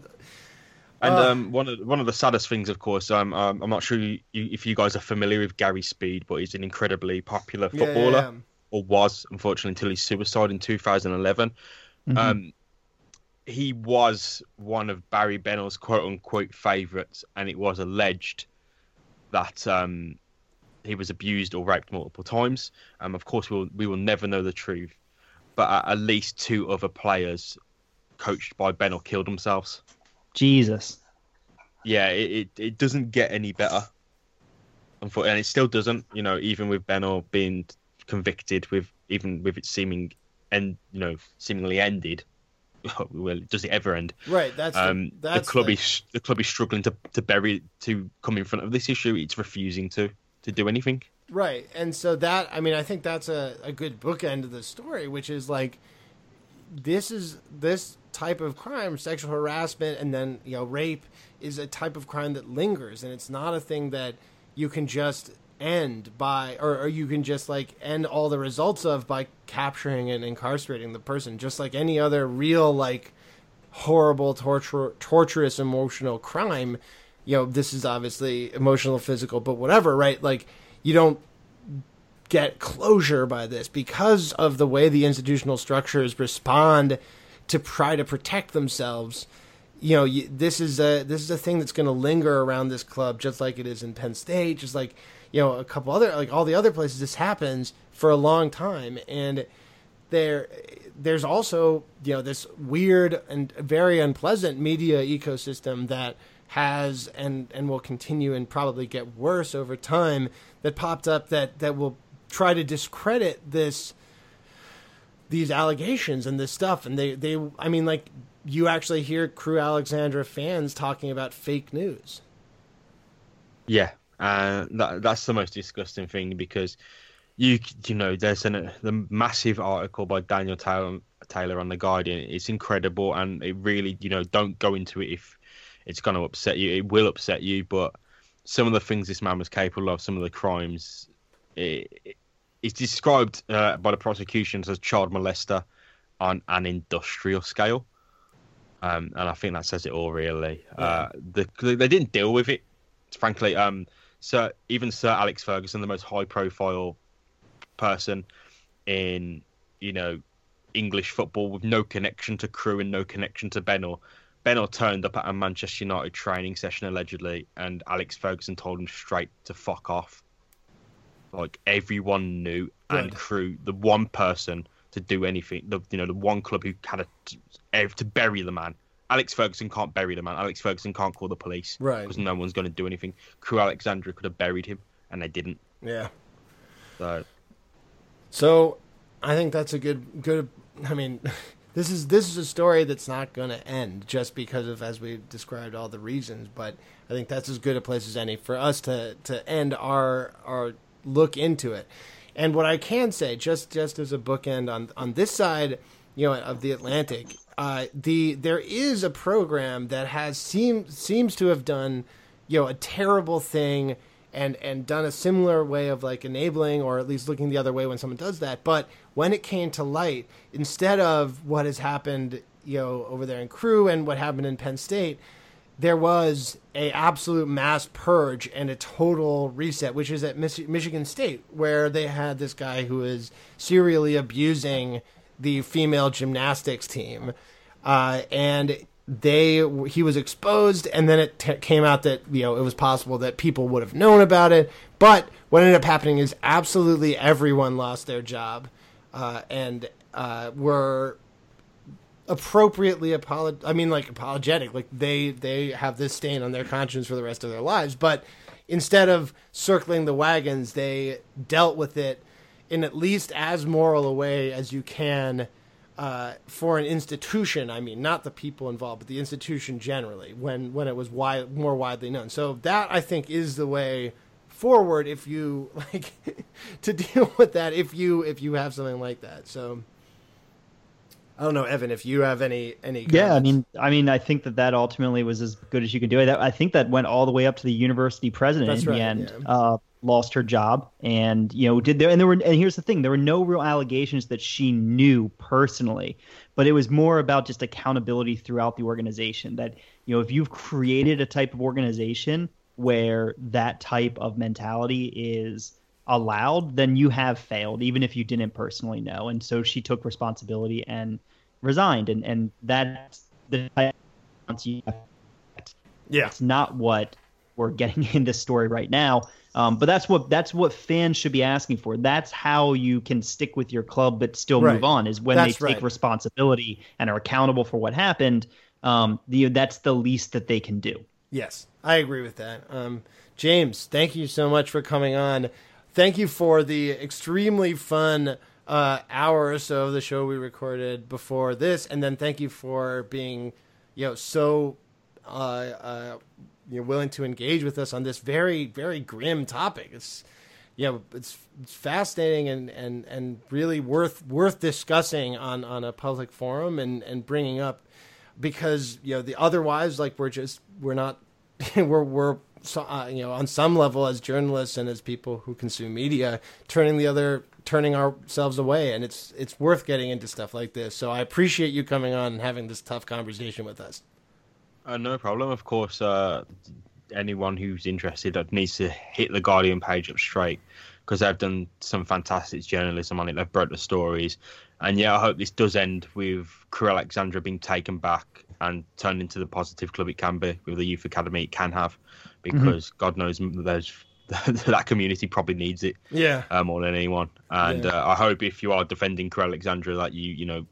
and Uh. um, one of one of the saddest things, of course, um, um, I'm not sure you, you, if you guys are familiar with Gary Speed, but he's an incredibly popular Yeah, yeah, footballer, yeah. or was, unfortunately, until his suicide in 2011. Mhm. Um, he was one of Barry Bennell's quote unquote favourites, and it was alleged that um, he was abused or raped multiple times. Um, of course, we'll, we will never know the truth, but at, at least two other players coached by Bennell killed themselves. Jesus. Yeah, it, it, it doesn't get any better. Unfor- And it still doesn't, you know, even with Bennell being convicted, with even with it seeming and you know seemingly ended. Well, does it ever end? Right. That's the- Um, the that's club like- is the club is struggling to to bury to come in front of this issue. It's refusing to to do anything. Right. And so that I mean I think that's a, a good bookend of the story, which is like this is this type of crime, sexual harassment and then, you know, rape is a type of crime that lingers and it's not a thing that you can just end by or, or you can just like end all the results of by capturing and incarcerating the person just like any other real like horrible torture torturous emotional crime you know this is obviously emotional physical but whatever right? Like you don't get closure by this because of the way the institutional structures respond to try to protect themselves. You know you, this is a this is a thing that's going to linger around this club just like it is in Penn State just like you know a couple other like all the other places this happens for a long time. And there there's also you know this weird and very unpleasant media ecosystem that has and and will continue and probably get worse over time that popped up that that will try to discredit this these allegations and this stuff and they they I mean like you actually hear Crewe Alexandra fans talking about fake news. Yeah, uh, that that's the most disgusting thing because you you know there's an the massive article by Daniel Taylor, Taylor on the Guardian. It's incredible, and it really you know don't go into it if it's going to upset you. It will upset you, but some of the things this man was capable of, some of the crimes, it, it, it's described uh, by the prosecutions as child molester on an industrial scale. Um, and I think that says it all, really. Yeah. Uh, the, they didn't deal with it, frankly. Um, Sir, even Sir Alex Ferguson, the most high-profile person in, you know, English football with no connection to Crewe and no connection to Bennell. Bennell turned up at a Manchester United training session allegedly, and Alex Ferguson told him straight to fuck off. Like everyone knew, and Crewe, the one person to do anything, the you know the one club who had a, to bury the man. Alex Ferguson can't bury the man. Alex Ferguson can't call the police, right? Because no one's going to do anything. Crewe Alexandra could have buried him, and they didn't. Yeah. So. So, I think that's a good good. I mean, this is this is a story that's not going to end just because of as we described all the reasons. But I think that's as good a place as any for us to to end our our look into it. And what I can say, just just as a bookend on on this side, you know, of the Atlantic, uh, the there is a program that has seem seems to have done, you know, a terrible thing and and done a similar way of like enabling or at least looking the other way when someone does that. But when it came to light, instead of what has happened, you know, over there in Crewe and what happened in Penn State, there was a absolute mass purge and a total reset, which is at Mich- Michigan State, where they had this guy who is serially abusing the female gymnastics team, uh, and they he was exposed, and then it t- came out that you know it was possible that people would have known about it, but what ended up happening is absolutely everyone lost their job, uh, and uh, were appropriately apolog I mean like apologetic. Like they they have this stain on their conscience for the rest of their lives. But instead of circling the wagons they dealt with it in at least as moral a way as you can uh, for an institution I mean not the people involved but the institution generally when when it was wide, more widely known. So that I think is the way forward if you like to deal with that if you if you have something like that so I don't know, Evan, if you have any any. Comments. Yeah, I mean, I mean, I think that that ultimately was as good as you could do. it. I think that went all the way up to the university president That's in right, the end. yeah. Uh, lost her job, and you know, did there? And there were, and here's the thing: there were no real allegations that she knew personally, but it was more about just accountability throughout the organization. That you know, if you've created a type of organization where that type of mentality is allowed, then you have failed, even if you didn't personally know. And so she took responsibility and resigned, and and that's the yeah, it's not what we're getting in this story right now. Um, but that's what that's what fans should be asking for. That's how you can stick with your club but still Right. move on. Is when That's they take right. responsibility and are accountable for what happened. Um, the, that's the least that they can do. Yes, I agree with that. Um, James, thank you so much for coming on. Thank you for the extremely fun uh, hour or so of the show we recorded before this, and then thank you for being, you know, so uh, uh, you know, willing to engage with us on this very, very grim topic. It's you know, it's, it's fascinating and, and, and really worth worth discussing on, on a public forum and, and bringing up because you know the otherwise like we're just we're not we're we're so- uh, you know on some level as journalists and as people who consume media turning the other turning ourselves away and it's it's worth getting into stuff like this so i appreciate you coming on and having this tough conversation with us Uh, no problem. Of course, uh, anyone who's interested needs to hit the Guardian page up straight because they've done some fantastic journalism on it. They've broke the stories, and yeah, I hope this does end with Crewe Alexandra being taken back and turned into the positive club it can be with the youth academy it can have, because God knows there's that community probably needs it yeah uh, more than anyone. And Yeah. uh, I hope if you are defending Crewe Alexandra that you you know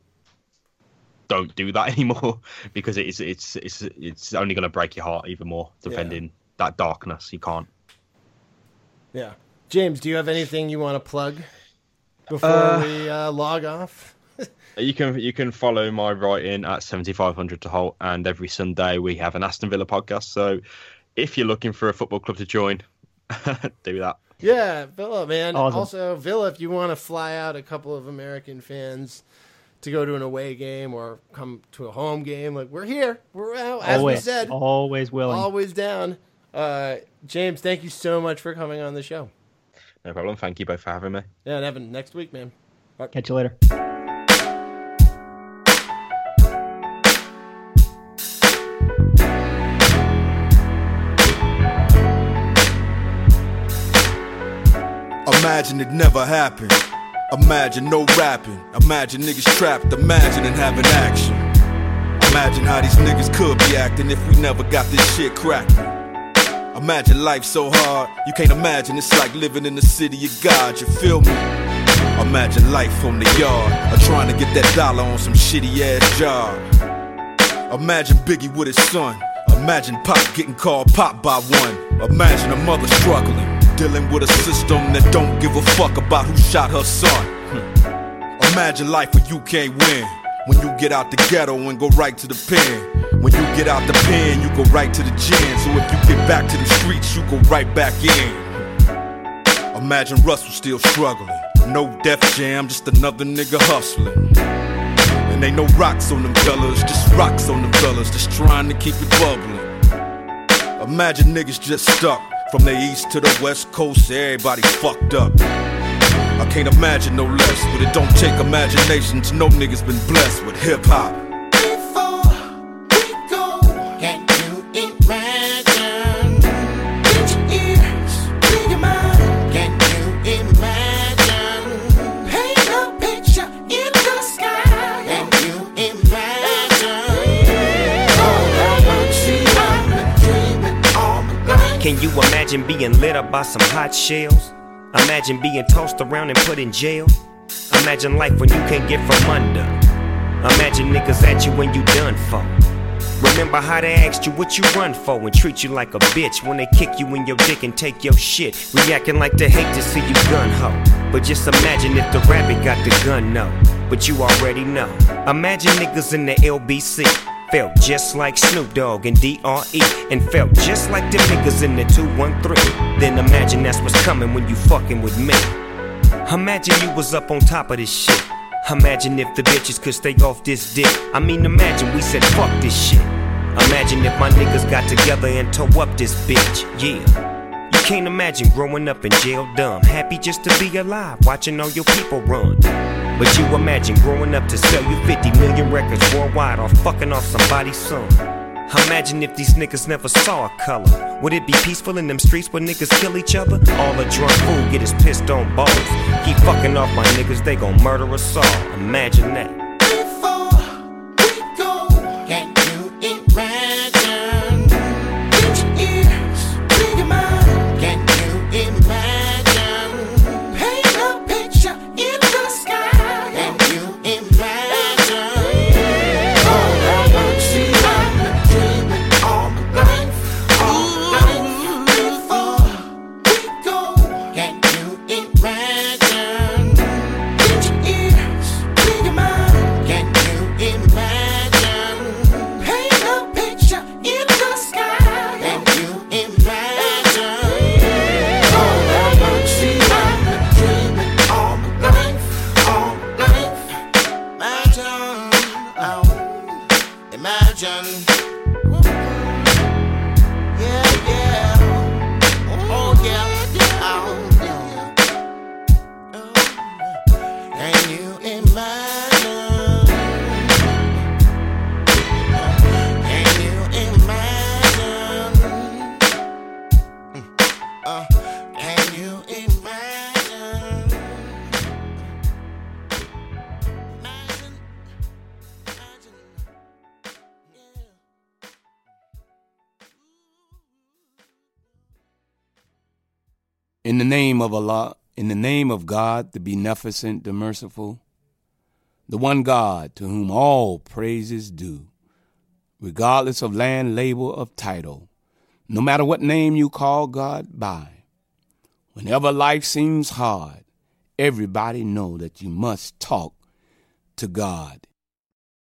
don't do that anymore because it's it's it's it's only going to break your heart even more defending that darkness. You can't. Yeah. James, do you have anything you want to plug before Uh, we uh, log off? You can you can follow my writing at seventy five hundred to Holte, and every Sunday we have an Aston Villa podcast. So if you're looking for a football club to join, do that. Yeah, Villa, man. Awesome. Also, Villa, if you want to fly out a couple of American fans to go to an away game or come to a home game, like we're here. We're out, as always, we said, always willing. always down. Uh, James, thank you so much for coming on the show. No problem. Thank you both for having me. Yeah, and Evan, next week, man. Catch you later. Imagine it never happened. Imagine no rapping. Imagine niggas trapped. Imagine and having action. Imagine how these niggas could be acting if we never got this shit cracking. Imagine life so hard, you can't imagine it's like living in the city of God, you feel me? Imagine life on the yard, or trying to get that dollar on some shitty ass job. Imagine Biggie with his son. Imagine Pop getting called Pop by one. Imagine a mother struggling, dealing with a system that don't give a fuck about who shot her son. Hmm. Imagine life where you can't win. When you get out the ghetto and go right to the pen. When you get out the pen, you go right to the gym. So if you get back to the streets, you go right back in. Imagine Russell still struggling. No Def Jam, just another nigga hustling. And ain't no rocks on them fellas, just rocks on them fellas, just trying to keep it bubbling. Imagine niggas just stuck from the east to the west coast, everybody fucked up. I can't imagine no less, but it don't take imagination to know niggas been blessed with hip hop. Can you imagine? Get your ears, bring your mind. Can you imagine? Paint a picture in the sky. Can you imagine? All I see, I've been dreaming all my life. Can you imagine being lit up by some hot shells? Imagine being tossed around and put in jail? Imagine life when you can't get from under. Imagine niggas at you when you done for. Remember how they asked you what you run for and treat you like a bitch when they kick you in your dick and take your shit. Reacting like they hate to see you gun ho. But just imagine if the rabbit got the gun, no. But you already know. Imagine niggas in the LBC. Felt just like Snoop Dogg and DRE. And felt just like the niggas in the 213. Then imagine that's what's coming when you fucking with me. Imagine you was up on top of this shit. Imagine if the bitches could stay off this dick. I mean, imagine we said fuck this shit. Imagine if my niggas got together and tore up this bitch. Yeah. You can't imagine growing up in jail dumb. Happy just to be alive, watching all your people run. But you imagine growing up to sell you 50 million records worldwide or fucking off somebody's son. Imagine if these niggas never saw a color. Would it be peaceful in them streets where niggas kill each other? All a drunk fool get his pissed on balls. Keep fucking off my niggas, they gon' murder us all. Imagine that. Allah, in the name of God, the Beneficent, the Merciful, the one God to whom all praise is due, regardless of land, label, of title, no matter what name you call God by. Whenever life seems hard, everybody know that you must talk to God.